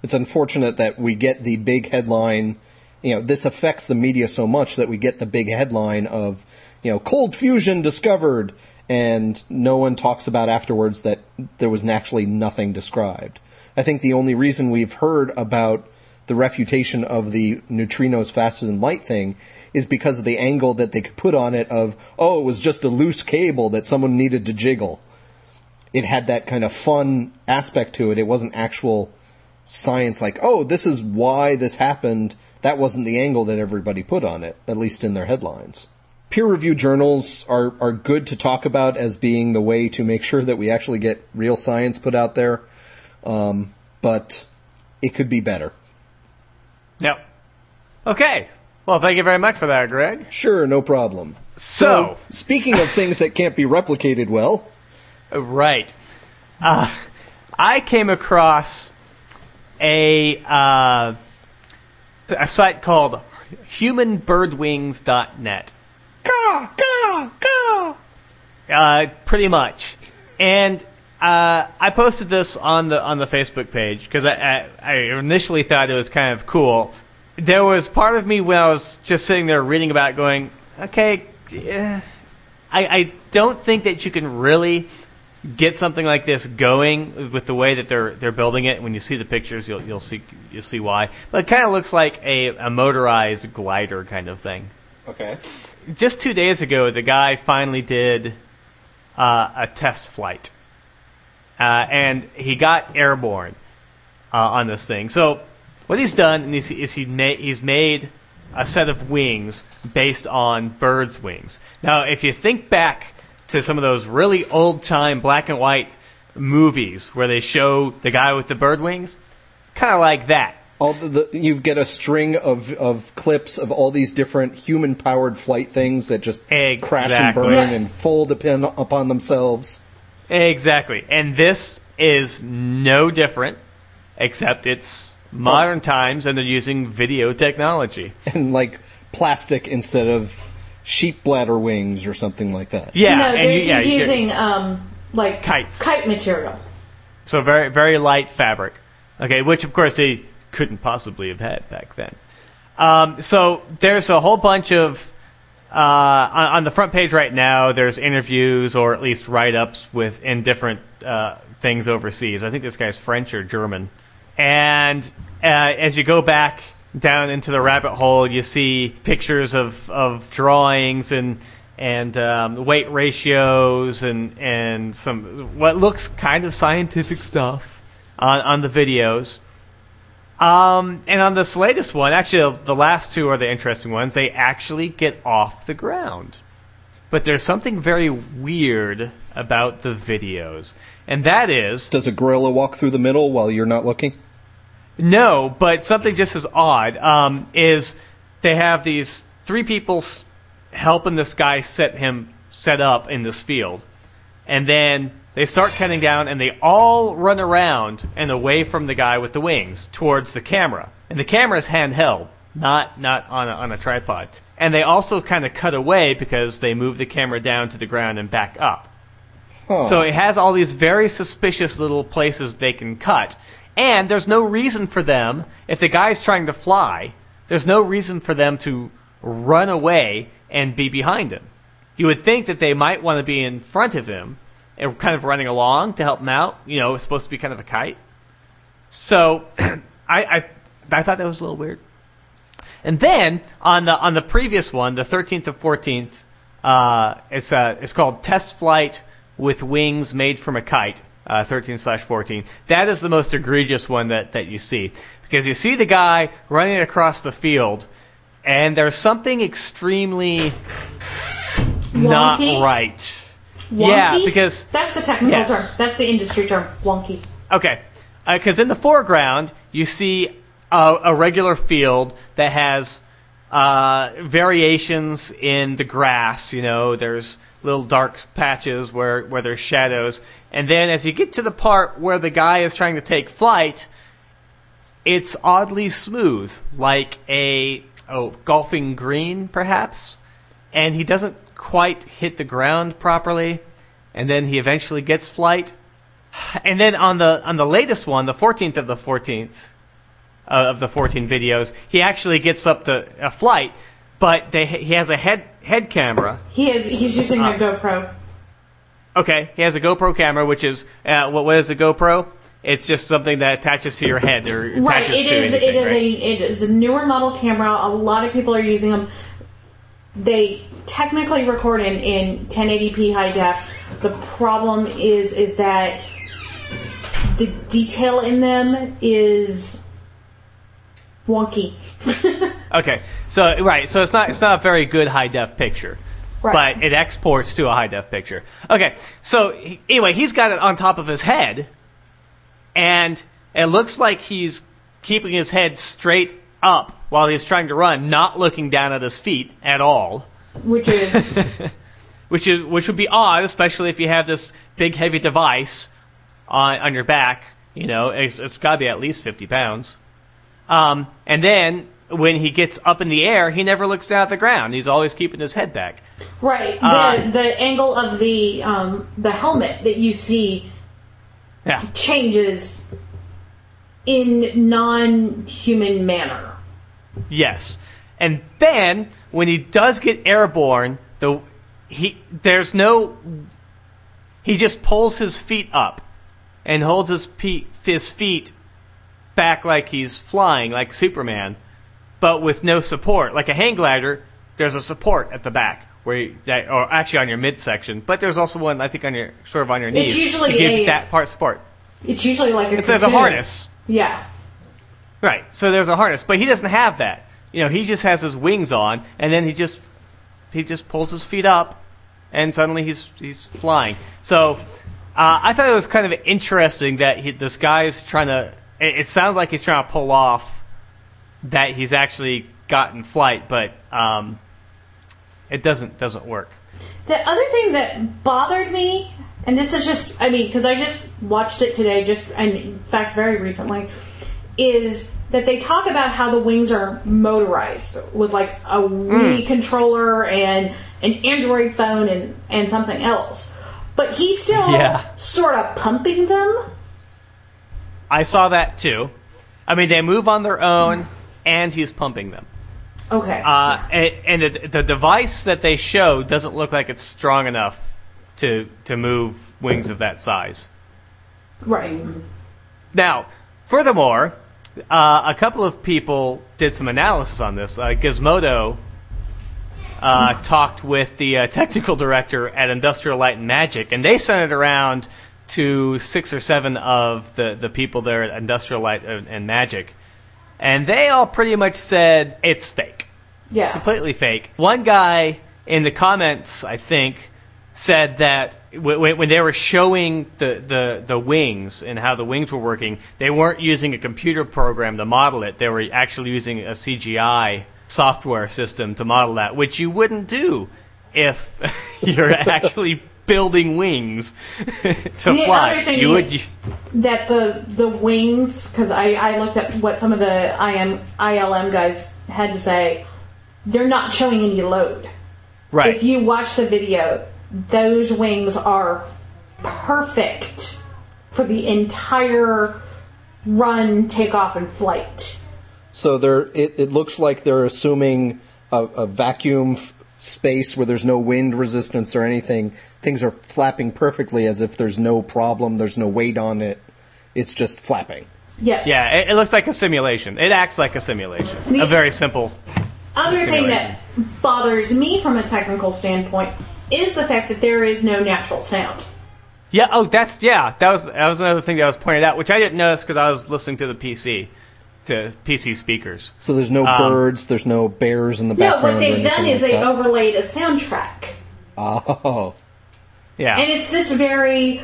It's unfortunate that we get the big headline, you know, this affects the media so much that we get the big headline of, you know, cold fusion discovered, and no one talks about afterwards that there was actually nothing described. I think the only reason we've heard about the refutation of the neutrinos faster than light thing is because of the angle that they could put on it of, oh, it was just a loose cable that someone needed to jiggle it had that kind of fun aspect to it. It wasn't actual science like, oh, this is why this happened. That wasn't the angle that everybody put on it, at least in their headlines. Peer reviewed journals are, are good to talk about as being the way to make sure that we actually get real science put out there. Um, but it could be better. Yep. Okay. Well, thank you very much for that, Greg. Sure, no problem. So, speaking of things that can't be replicated well, right. Uh, I came across a uh, a site called humanbirdwings.net. Caw, caw, caw. uh, pretty much. And uh, I posted this on the on the Facebook page because I, I, I initially thought it was kind of cool. There was part of me when I was just sitting there reading about, it going, okay, yeah, I, I don't think that you can really get something like this going with the way that they're they're building it. When you see the pictures, you'll you'll see you'll see why. But it kind of looks like a, a motorized glider kind of thing. Okay. Just two days ago, the guy finally did uh, a test flight, uh, and he got airborne uh, on this thing. So what he's done is, is he ma- he's made a set of wings based on birds' wings. Now, if you think back to some of those really old time black and white movies where they show the guy with the bird wings, it's kind of like that. All the, the, you get a string of, of clips of all these different human powered flight things that just crash and burn Yeah. and fold upon, upon themselves. Exactly. And this is no different, except it's modern oh. times and they're using video technology. And like plastic instead of sheep bladder wings or something like that. Yeah, no, and they're- you, yeah, he's you get- using um, like Kites. kite material. so very very light fabric. Okay, which of course they couldn't possibly have had back then. Um, so there's a whole bunch of uh, on, on the front page right now. There's interviews or at least write-ups with in different uh, things overseas. I think this guy's French or German. And uh, as you go back down into the rabbit hole, you see pictures of, of drawings and and um, weight ratios and and some what looks kind of scientific stuff on on the videos. Um, and on this latest one, actually, the last two are the interesting ones. They actually get off the ground. But there's something very weird about the videos. And that is, Does a gorilla walk through the middle while you're not looking? No, but something just as odd, um, is they have these three people helping this guy set him, set up in this field. And then they start cutting down and they all run around and away from the guy with the wings towards the camera. And the camera is handheld, not not on a, on a tripod. And they also kind of cut away because they move the camera down to the ground and back up. Huh. So it has all these very suspicious little places they can cut. And there's no reason for them, if the guy's trying to fly, there's no reason for them to run away and be behind him. You would think that they might want to be in front of him and kind of running along to help him out. You know, it's supposed to be kind of a kite. So I, I I thought that was a little weird. And then on the on the previous one, the 13th to 14th, uh, it's uh, it's called Test Flight with Wings Made from a Kite. Uh, 13 slash 14. That is the most egregious one that, that you see. Because you see the guy running across the field, and there's something extremely not right. Wonky? Yeah, because that's the technical Yes. term. That's the industry term. Wonky. Okay, because in the foreground you see a, a regular field that has uh, variations in the grass. You know, there's little dark patches where where there's shadows, and then as you get to the part where the guy is trying to take flight, it's oddly smooth, like a oh golfing green perhaps, and he doesn't quite hit the ground properly, and then he eventually gets flight. And then on the on the latest one, the 14th of the 14th uh, of the 14 videos, he actually gets up to a flight, but they, he has a head head camera. He is. He's using Uh, a GoPro. Okay, he has a GoPro camera, which is uh, what, what is a GoPro? It's just something that attaches to your head or attaches Right. It to is. anything, It is right? a. It is a newer model camera. A lot of people are using them. They technically record in, in 1080p high def. The problem is is that the detail in them is wonky. Okay, so right, so it's not it's not a very good high def picture, Right. but it exports to a high def picture. Okay, so he, anyway, he's got it on top of his head, and it looks like he's keeping his head straight up while he's trying to run, not looking down at his feet at all. which is which is which would be odd, especially if you have this big heavy device on on your back. You know, it's, it's got to be at least 50 pounds. Um, and then when he gets up in the air, he never looks down at the ground. He's always keeping his head back. Right. The Uh, the angle of the um, the helmet that you see Yeah. changes in non-human manner. Yes. And then when he does get airborne, the he there's no he just pulls his feet up and holds his pe- his feet back like he's flying like Superman, but with no support. Like a hang glider, there's a support at the back where you, that or actually on your midsection, but there's also one I think on your sort of on your knees usually to give a- that part support. It's usually like a It's there's a harness. Yeah. Right. So there's a harness, but he doesn't have that. You know, he just has his wings on, and then he just he just pulls his feet up, and suddenly he's he's flying. So uh, I thought it was kind of interesting that he, this guy is trying to. It, it sounds like he's trying to pull off that he's actually gotten flight, but um, it doesn't doesn't work. The other thing that bothered me, and this is just, I mean, because I just watched it today, just, and in fact, very recently, is that they talk about how the wings are motorized with like a hmm. Wii controller and an Android phone and, and something else. But he's still Yeah. sort of pumping them. I saw that too. I mean, they move on their own, and he's pumping them. Okay. Uh, and and the, the device that they show doesn't look like it's strong enough to to move wings of that size. right. Now, furthermore, uh, a couple of people did some analysis on this. Uh, Gizmodo uh, talked with the uh, technical director at Industrial Light and Magic, and they sent it around to six or seven of the, the people there at Industrial Light and Magic, and they all pretty much said it's fake Yeah. completely fake. One guy in the comments, I think, said that when, when they were showing the, the, the wings and how the wings were working, they weren't using a computer program to model it. They were actually using a CGI software system to model that, which you wouldn't do if you're actually building wings to The fly. other thing You would. is- that the the wings because I, I looked up what some of the IM ILM guys had to say. They're not showing any load. Right. If you watch the video, those wings are perfect for the entire run, takeoff, and flight. So they're, it, it looks like they're assuming a, a vacuum f- space where there's no wind resistance or anything. Things are flapping perfectly as if there's no problem, there's no weight on it. It's just flapping. Yes. yeah, it, it looks like a simulation. It acts like a simulation. The- A very simple Other thing that bothers me from a technical standpoint is the fact that there is no natural sound. Yeah. Oh, that's yeah. That was that was another thing that was pointed out, which I didn't notice because I was listening to the PC, to PC speakers. So there's no Um, birds, there's no bears in the background. No, what they've done anything is like they that. overlaid a soundtrack. Oh. Yeah. And it's this very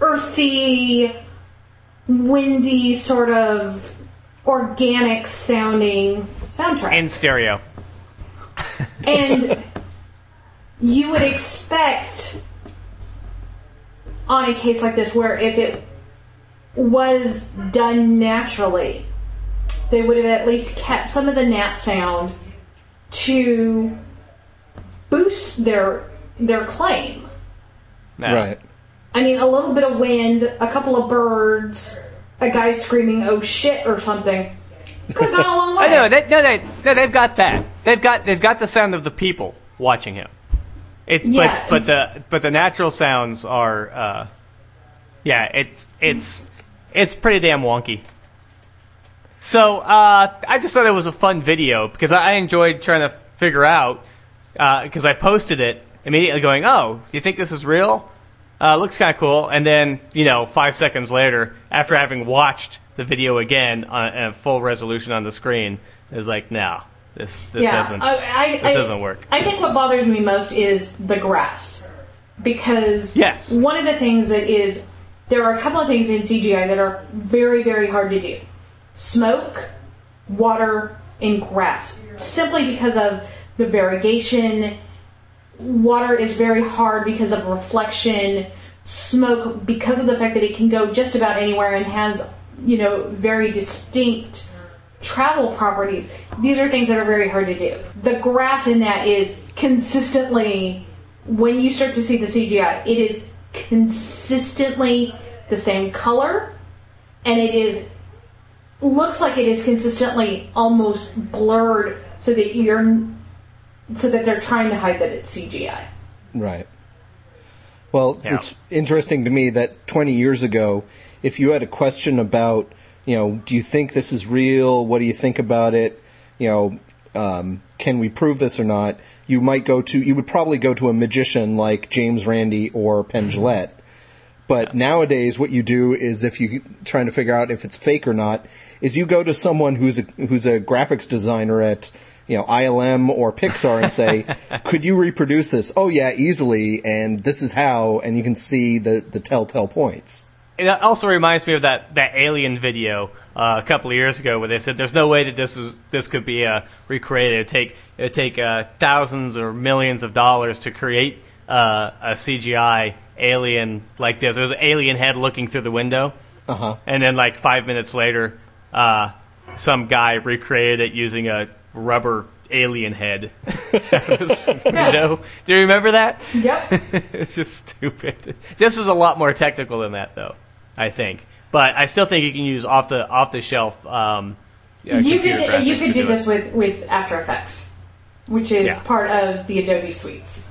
earthy, windy, sort of organic sounding soundtrack. in stereo. And you would expect on a case like this where if it was done naturally, they would have at least kept some of the nat sound to boost their their claim. No. Right. I mean, a little bit of wind, a couple of birds, a guy screaming "oh shit" or something. Could have gone a long way. I know. They, no, they, no, they've got that. They've got they've got the sound of the people watching him. It, Yeah. but but the but the natural sounds are, uh, yeah, it's it's it's pretty damn wonky. So uh, I just thought it was a fun video because I enjoyed trying to figure out because I posted it immediately, going, "Oh, you think this is real? Uh, looks kind of cool." And then you know, five seconds later, after having watched the video again on at full resolution on the screen, it was like, "No, this this yeah, doesn't I, I, this doesn't work." I think what bothers me most is the grass. Because Yes. one of the things that is, there are a couple of things in CGI that are very, very hard to do. Smoke, water, and grass. Simply because of the variegation. Water is very hard because of reflection. Smoke, because of the fact that it can go just about anywhere and has, you know, very distinct travel properties. These are things that are very hard to do. The grass in that is consistently, when you start to see the CGI, it is consistently the same color, and it is looks like it is consistently almost blurred so that you're so that they're trying to hide that it's CGI. Right. Well, Yeah. it's interesting to me that 20 years ago, if you had a question about, you know, do you think this is real? What do you think about it? You know, um, can we prove this or not? You might go to, you would probably go to a magician like James Randi or Penn Jillette. But nowadays, what you do is, if you're trying to figure out if it's fake or not, is you go to someone who's a who's a graphics designer at you know ILM or Pixar and say, "Could you reproduce this?" Oh yeah, easily, and this is how, and you can see the the telltale points. It also reminds me of that, that alien video uh, a couple of years ago where they said there's no way that this is this could be uh, recreated. It'd take it'd take uh, thousands or millions of dollars to create uh, a CGI alien like this. It was an alien head looking through the window, Uh huh. and then like five minutes later, uh, some guy recreated it using a rubber alien head out of his window. Do you remember that? Yep. it's just stupid. This is a lot more technical than that, though. I think, but I still think you can use off the off the shelf. Um, uh, you could you could to do this with with After Effects, which is Yeah. part of the Adobe suites.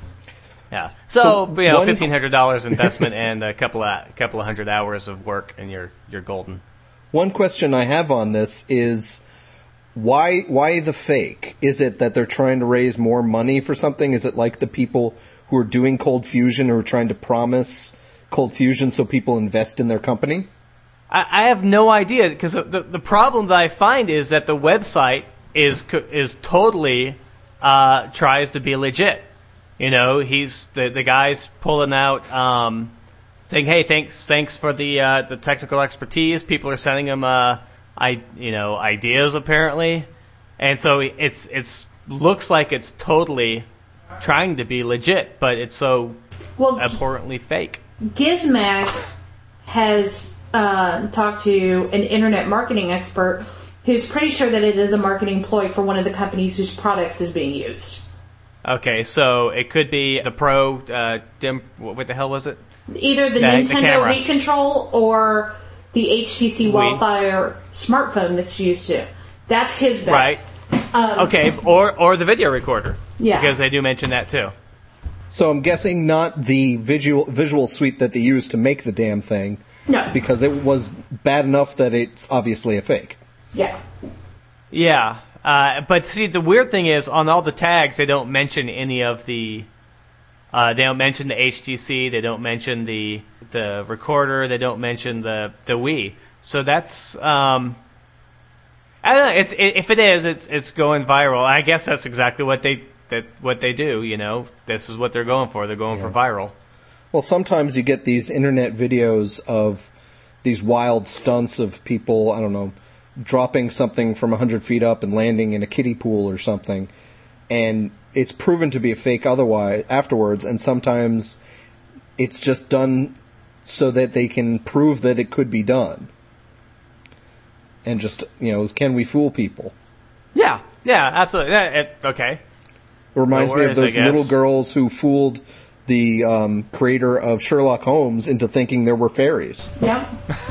Yeah. So, So you know, fifteen hundred dollars investment and a couple of couple of hundred hours of work, and you're you're golden. One question I have on this is why why the fake? Is it that they're trying to raise more money for something? Is it like the people who are doing cold fusion who are trying to promise cold fusion so people invest in their company? I, I have no idea because the, the the problem that I find is that the website is is totally uh, tries to be legit. You know, he's the the guy's pulling out um, saying, "Hey, thanks thanks for the uh, the technical expertise." People are sending him uh, I you know ideas apparently, and so it's it's looks like it's totally trying to be legit, but it's so Well, abhorrently fake. Gizmag has uh, talked to an internet marketing expert who's pretty sure that it is a marketing ploy for one of the companies whose products is being used. Okay, so it could be the Pro uh, dim. What the hell was it? Either the Yeah, the Nintendo camera. Wii control or the HTC Wii. Wildfire smartphone that's used to. That's his bet. Right. Um, Okay, or or the video recorder. Yeah. Because they do mention that too. So I'm guessing not the visual visual suite that they used to make the damn thing No. because it was bad enough that it's obviously a fake. Yeah. Yeah. Uh, but see, the weird thing is, on all the tags, they don't mention any of the. Uh, they don't mention the HTC. They don't mention the the recorder. They don't mention the the Wii. So that's. Um, I don't know. It's i if it is, it's it's going viral. I guess that's exactly what they that what they do. You know, this is what they're going for. They're going for viral. Well, sometimes you get these internet videos of these wild stunts of people, I don't know, dropping something from 100 feet up and landing in a kiddie pool or something. And it's proven to be a fake otherwise afterwards, and sometimes it's just done so that they can prove that it could be done. And just, you know, can we fool people? Yeah. Yeah. Absolutely. Yeah, it, okay. It reminds No me of those little girls who fooled the um, creator of Sherlock Holmes into thinking there were fairies Yeah.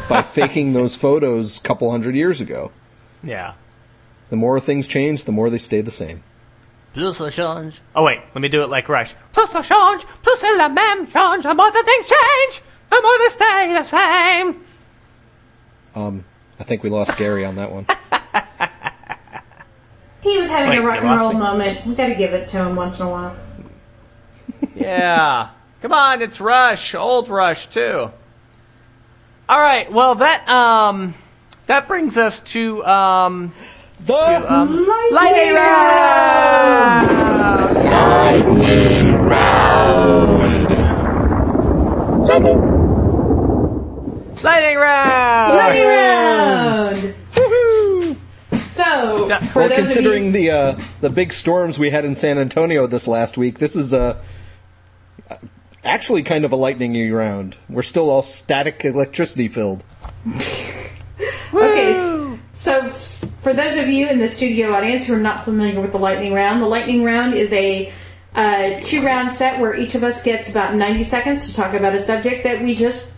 by faking those photos a couple hundred years ago. Yeah. The more things change, the more they stay the same. Plus ça change. Oh wait, let me do it like Rush. Plus ça change, plus la même change. The more the things change, the more they stay the same. Um, I think we lost Gary on that one. He was having Wait, a rock you and roll me? moment. We gotta give it to him once in a while. Yeah. Come on, it's Rush, old Rush too. All right, well that um that brings us to um The um Lightning round. Lightning round. Lightning round. Lightning round. So, for well, considering you, the uh, the big storms we had in San Antonio this last week, this is uh, actually kind of a lightning round. We're still all static electricity filled. okay, s- So, for those of you in the studio audience who are not familiar with the lightning round, the lightning round is a uh, two round set where each of us gets about 90 seconds to talk about a subject that we just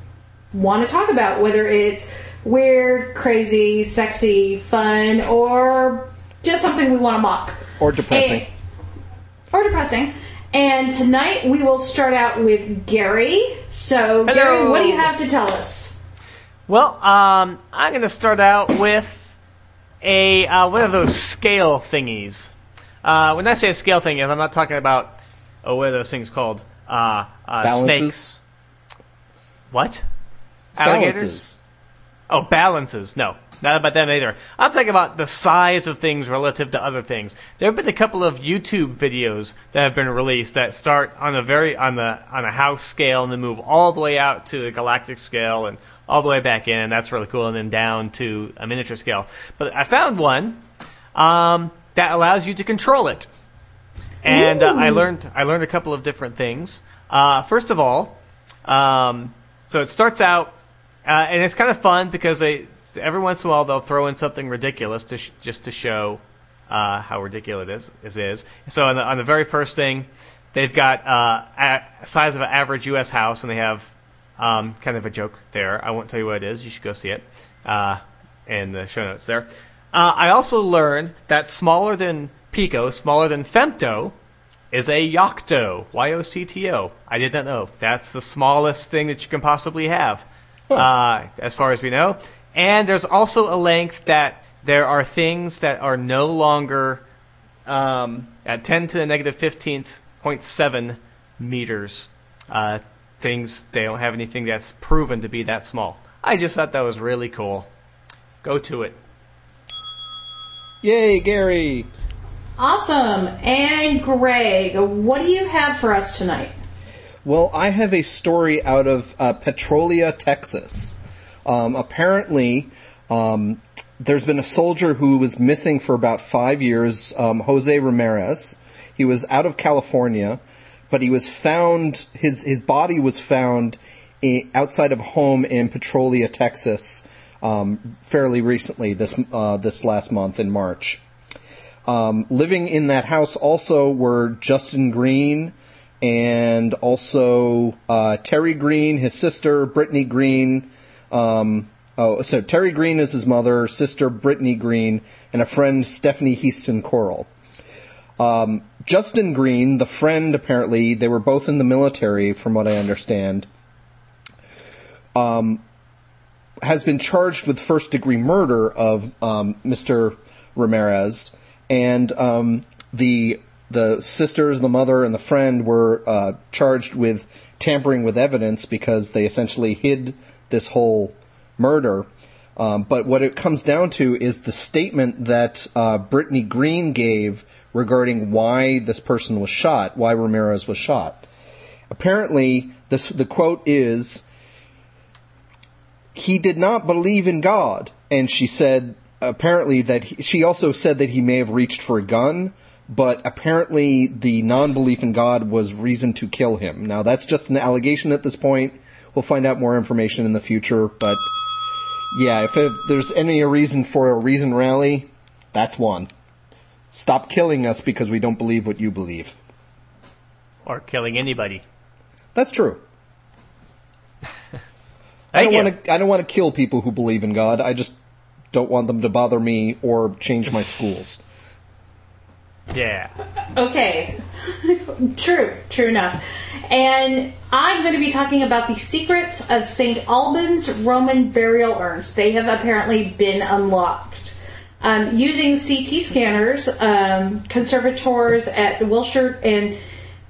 want to talk about, whether it's weird, crazy, sexy, fun, or just something we want to mock. Or depressing. And- or depressing. And tonight we will start out with Gary. So, Gary, what do you have to tell us? Well, um, I'm going to start out with a uh, one of those scale thingies. Uh, when I say a scale thing, I'm not talking about oh, what are those things called? Uh, uh, Balances? snakes. What? Alligators? Balances. Oh, balances. No, not about them either. I'm talking about the size of things relative to other things. There have been a couple of YouTube videos that have been released that start on a very on the on a house scale and then move all the way out to the galactic scale and all the way back in. And that's really cool. And then down to a miniature scale. But I found one um, that allows you to control it. And uh, I learned I learned a couple of different things. Uh, first of all, um, so it starts out, uh, and it's kind of fun because they every once in a while they'll throw in something ridiculous to sh- just to show uh, how ridiculous it is. Is. So on the, on the very first thing, they've got uh, a size of an average U.S. house, and they have um, kind of a joke there. I won't tell you what it is. You should go see it uh, in the show notes there. Uh, I also learned that smaller than Pico, smaller than Femto, is a Yocto. Y-O-C-T-O. I did not know. That's the smallest thing that you can possibly have, uh, as far as we know. And there's also a length that there are things that are no longer um, at 10 to the negative 15th 0.7 meters. Uh, things they don't have anything that's proven to be that small. I just thought that was really cool. Go to it. Yay, Gary! Awesome. And Greg, what do you have for us tonight? Well, I have a story out of uh, Petrolia, Texas. Um, apparently, um, there's been a soldier who was missing for about five years, um, Jose Ramirez. He was out of California, but he was found. His his body was found i outside of home in Petrolia, Texas, um, fairly recently. This uh, this last month in March. Um, living in that house also were Justin Green and also uh, Terry Green, his sister Brittany Green. Um, oh, so Terry Green is his mother, sister Brittany Green, and a friend Stephanie Heaston Coral. Um, Justin Green, the friend, apparently they were both in the military, from what I understand. Um, has been charged with first degree murder of um, Mr. Ramirez, and um, the the sisters, the mother, and the friend were uh, charged with tampering with evidence because they essentially hid this whole murder. Um, but what it comes down to is the statement that uh, Brittany Green gave regarding why this person was shot, why Ramirez was shot. Apparently, this, the quote is, he did not believe in God. And she said, apparently that he, she also said that he may have reached for a gun, but apparently the non-belief in God was reason to kill him. Now that's just an allegation at this point. We'll find out more information in the future, but yeah, if it, there's any reason for a reason rally, that's one. Stop killing us because we don't believe what you believe. Or killing anybody. That's true. I don't want to. I don't want to kill people who believe in God. I just don't want them to bother me or change my schools. Yeah. Okay. true, true enough. And I'm going to be talking about the secrets of St. Albans Roman burial urns. They have apparently been unlocked. Um, using CT scanners, um, conservators at the Wiltshire and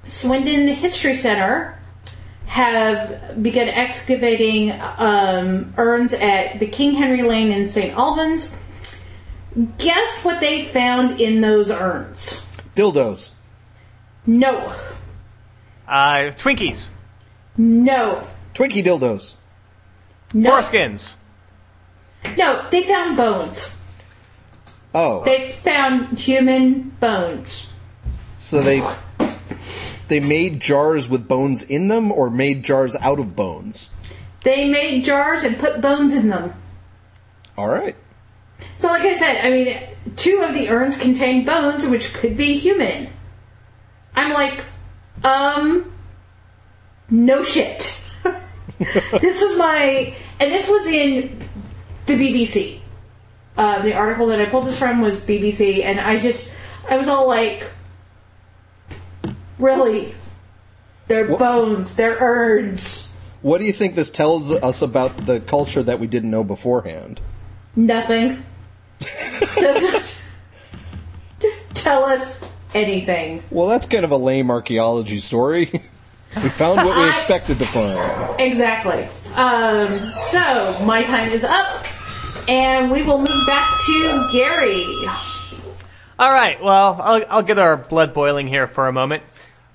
Swindon History Center have begun excavating um, urns at the King Henry Lane in St. Albans. Guess what they found in those urns? Dildos. No. Uh, Twinkies. No. Twinkie dildos. No. Foreskins. No, they found bones. Oh, They found human bones. so they they made jars with bones in them, or made jars out of bones. They made jars and put bones in them. All right. So, like I said, I mean, two of the urns contain bones, which could be human. I'm like, um, no shit. this was my, and this was in the BBC. Uh, the article that I pulled this from was BBC, and I just, I was all like, really? They're What- bones, they're urns. What do you think this tells us about the culture that we didn't know beforehand? Nothing. Doesn't tell us anything. Well, that's kind of a lame archaeology story. we found what we expected to find. Exactly. Um, so my time is up, and we will move back to Gary. All right. Well, I'll, I'll get our blood boiling here for a moment.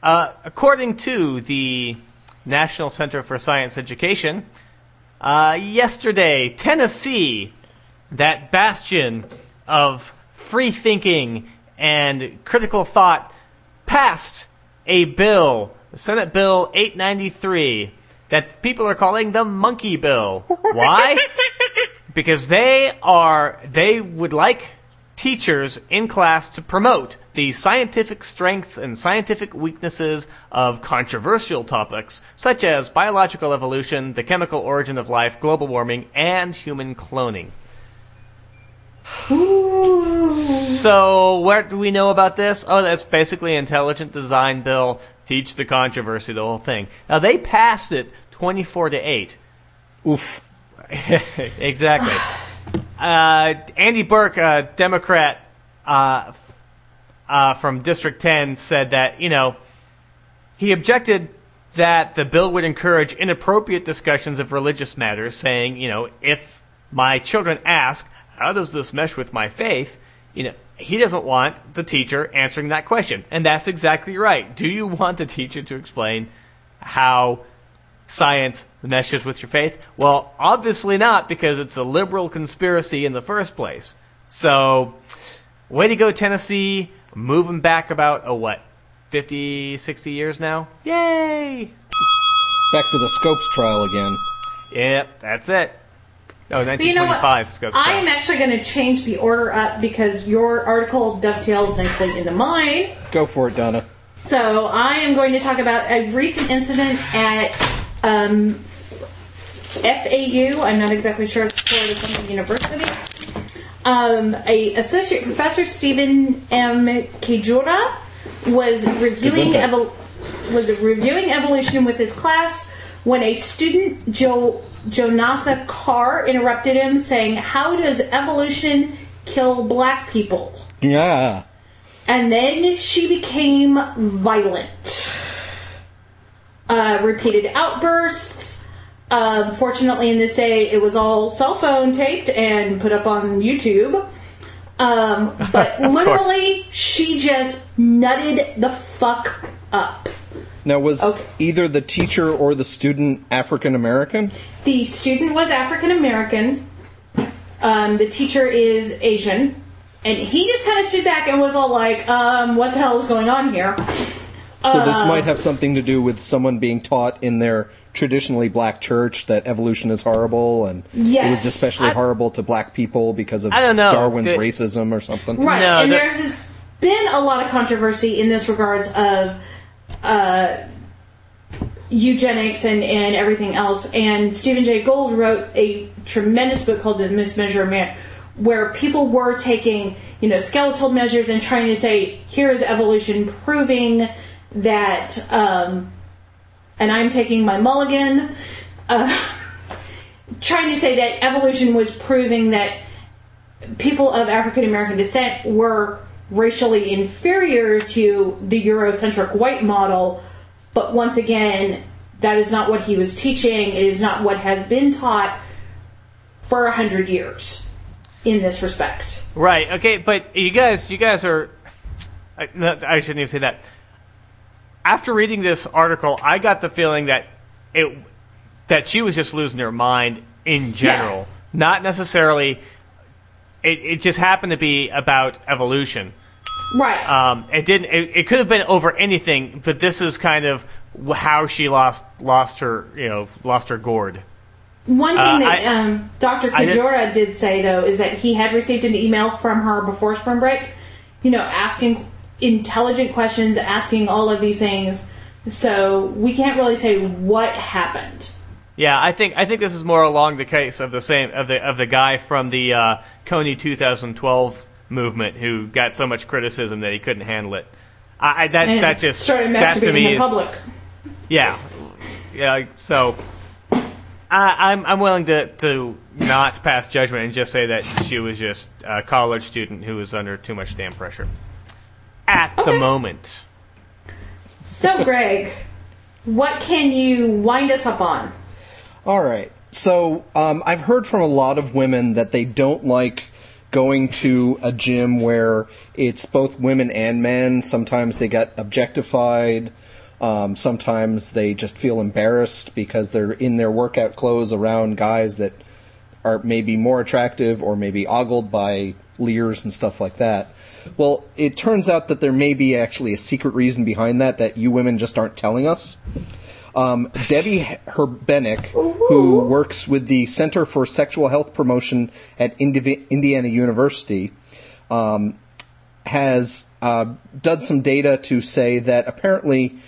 Uh, according to the National Center for Science Education, uh, yesterday, Tennessee, that bastion of free thinking and critical thought, passed a bill, Senate Bill 893, that people are calling the Monkey Bill. Why? because they are they would like teachers in class to promote the scientific strengths and scientific weaknesses of controversial topics such as biological evolution, the chemical origin of life, global warming, and human cloning. So, what do we know about this? Oh, that's basically intelligent design bill, teach the controversy, the whole thing. Now they passed it 24 to 8. Oof. exactly. Uh, Andy Berke, a Democrat uh, uh, from District 10, said that, you know, he objected that the bill would encourage inappropriate discussions of religious matters, saying, you know, if my children ask, how does this mesh with my faith? You know, he doesn't want the teacher answering that question. And that's exactly right. Do you want the teacher to explain how science meshes with your faith? Well, obviously not, because it's a liberal conspiracy in the first place. So, way to go, Tennessee. Moving back about, oh, what, 50, 60 years now? Yay! Back to the Scopes trial again. Yep, that's it. Oh, But you know what? 1925 Scopes I'm actually going to change the order up because your article dovetails nicely into mine. Go for it, Donna. So I am going to talk about a recent incident at um, FAU. I'm not exactly sure it's Florida something university. Um, a associate professor Stephen M. Kajiura was reviewing Gesundheit. evol- was reviewing evolution with his class when a student Joe Jonathan Carr interrupted him, saying, "How does evolution kill black people?" Yeah. And then she became violent. Uh, repeated outbursts. Uh, fortunately, in this day, it was all cell phone taped and put up on YouTube. Um, but Of course. literally, she just nutted the fuck up. Now, was Okay. either the teacher or the student African American? The student was African American. Um, the teacher is Asian. And he just kind of stood back and was all like, um, what the hell is going on here? So this Uh, might have something to do with someone being taught in their traditionally black church that evolution is horrible, and it was especially I- horrible to black people because of I don't know. Darwin's The- racism or something. Right, No, and that- there has been a lot of controversy in this regards of uh, eugenics and, and everything else. And Stephen Jay Gould wrote a tremendous book called The Mismeasure of Man, where people were taking, you know, skeletal measures and trying to say, here is evolution proving that, um, and I'm taking my mulligan, uh, trying to say that evolution was proving that people of African American descent were racially inferior to the Eurocentric white model, but once again, that is not what he was teaching. It is not what has been taught for a hundred years in this respect. Right. Okay. But you guys, you guys are. I, I shouldn't even say that. After reading this article, I got the feeling that it that she was just losing her mind in general, not necessarily. It, it just happened to be about evolution. Right. Um, it didn't. It, it could have been over anything, but this is kind of how she lost lost her, you know, lost her gourd. One thing Uh, that I- um, Dr. Kajiura did say though is that he had received an email from her before spring break, you know, asking intelligent questions, asking all of these things. So we can't really say what happened. Yeah, I think I think this is more along the case of the same of the of the guy from the uh, Kony 2012 movement who got so much criticism that he couldn't handle it. I, I that And that just that to me in is public. yeah yeah. So I, I'm I'm willing to to not pass judgment and just say that she was just a college student who was under too much damn pressure at the moment. So Greg, what can you wind us up on? All right. So um, I've heard from a lot of women that they don't like going to a gym where it's both women and men. Sometimes they get objectified. Um, sometimes they just feel embarrassed because they're in their workout clothes around guys that are maybe more attractive or maybe ogled by leers and stuff like that. Well, it turns out that there may be actually a secret reason behind that that you women just aren't telling us. Um, Debby Herbenick, who works with the Center for Sexual Health Promotion at Indi- Indiana University, um, has uh, done some data to say that apparently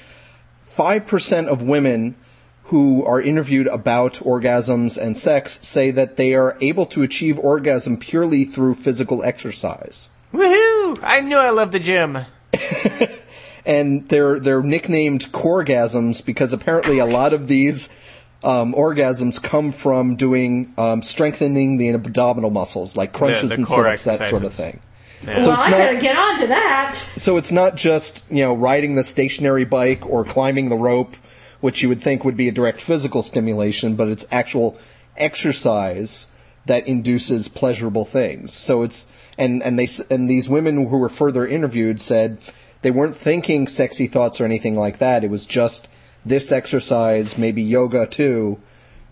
5% of women who are interviewed about orgasms and sex say that they are able to achieve orgasm purely through physical exercise. Woohoo! I knew I loved the gym. and they're they're nicknamed coregasms because apparently a lot of these um, orgasms come from doing um, strengthening the abdominal muscles, like crunches the and sit-ups, that sort of thing. Yeah. So well, it's I not- better get on to that. So it's not just you know riding the stationary bike or climbing the rope, which you would think would be a direct physical stimulation, but it's actual exercise that induces pleasurable things. So it's and and they and these women who were further interviewed said they weren't thinking sexy thoughts or anything like that. It was just this exercise, maybe yoga too,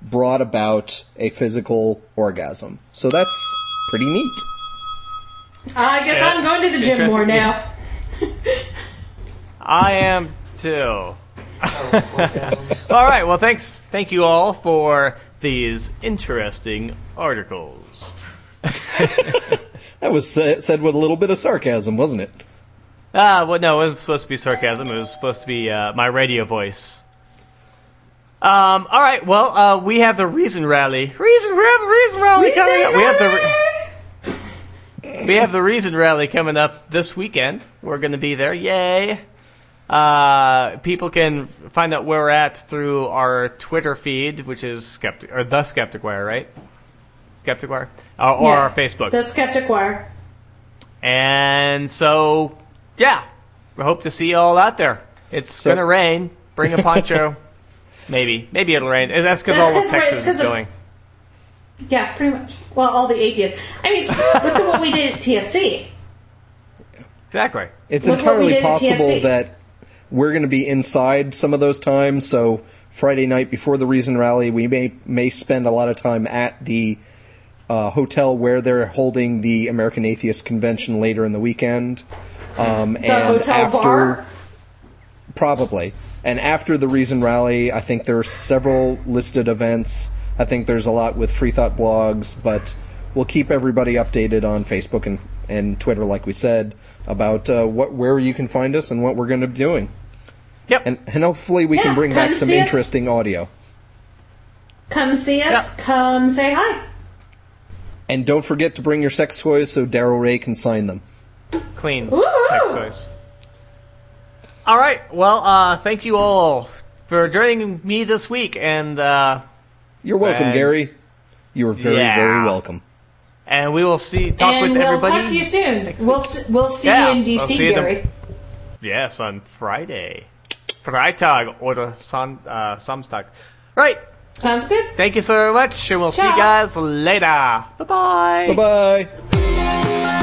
brought about a physical orgasm. So that's pretty neat. Uh, I guess Yeah. I'm going to the gym more now. I am too. all right. Well, thanks. Thank you all for these interesting articles. That was said with a little bit of sarcasm, wasn't it? Ah, well, no, it wasn't supposed to be sarcasm. It was supposed to be uh, my radio voice. Um, all right. Well, uh, we have the reason rally. Reason rally. Reason rally coming up. We have the. Re- we have the reason rally coming up this weekend. We're going to be there. Yay! Uh, people can find out where we're at through our Twitter feed, which is skeptic or the Skeptic Wire, right? Skeptic Wire, or, or Yeah. our Facebook. The Skeptic Wire. And so, yeah, we hope to see you all out there. It's So- gonna rain. Bring a poncho. maybe, maybe it'll rain. That's because all of Texas it's 'cause is of- going. Yeah, pretty much. Well, all the atheists. I mean, look at what we did at TFC. Exactly. It's Look entirely possible that we're going to be inside some of those times. So Friday night before the Reason Rally, we may may spend a lot of time at the uh, hotel where they're holding the American Atheist Convention later in the weekend. Um, The and after, bar. Probably. And after the Reason Rally, I think there are several listed events. I think there's a lot with Free Thought blogs, but we'll keep everybody updated on Facebook and, and Twitter, like we said, about uh, what where you can find us and what we're going to be doing. Yep. And, and hopefully we Yeah, can bring back some us. interesting audio. Come see us. Come say hi. And don't forget to bring your sex toys so Darrel Ray can sign them. Clean Woo! sex toys. All right. Well, uh, thank you all for joining me this week, and uh, You're welcome, And- Gary. You are very, Yeah. very welcome. and we will see talk and with we'll everybody. talk to you soon. We'll s- we'll see Yeah, you in we'll DC, see the- Gary. Yes, on Friday. Freitag oder Son, uh, Samstag. Right. Sounds good. Thank you so much, and we'll see you guys later. Bye-bye. Bye bye.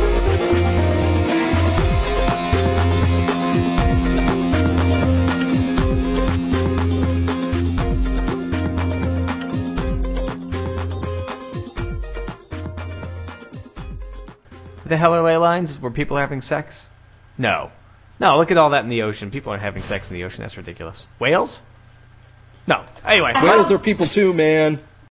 The hell are ley lines where people are having sex? No. No, look at all that in the ocean. People aren't having sex in the ocean. That's ridiculous. Whales? No. Anyway. Whales are people too, man.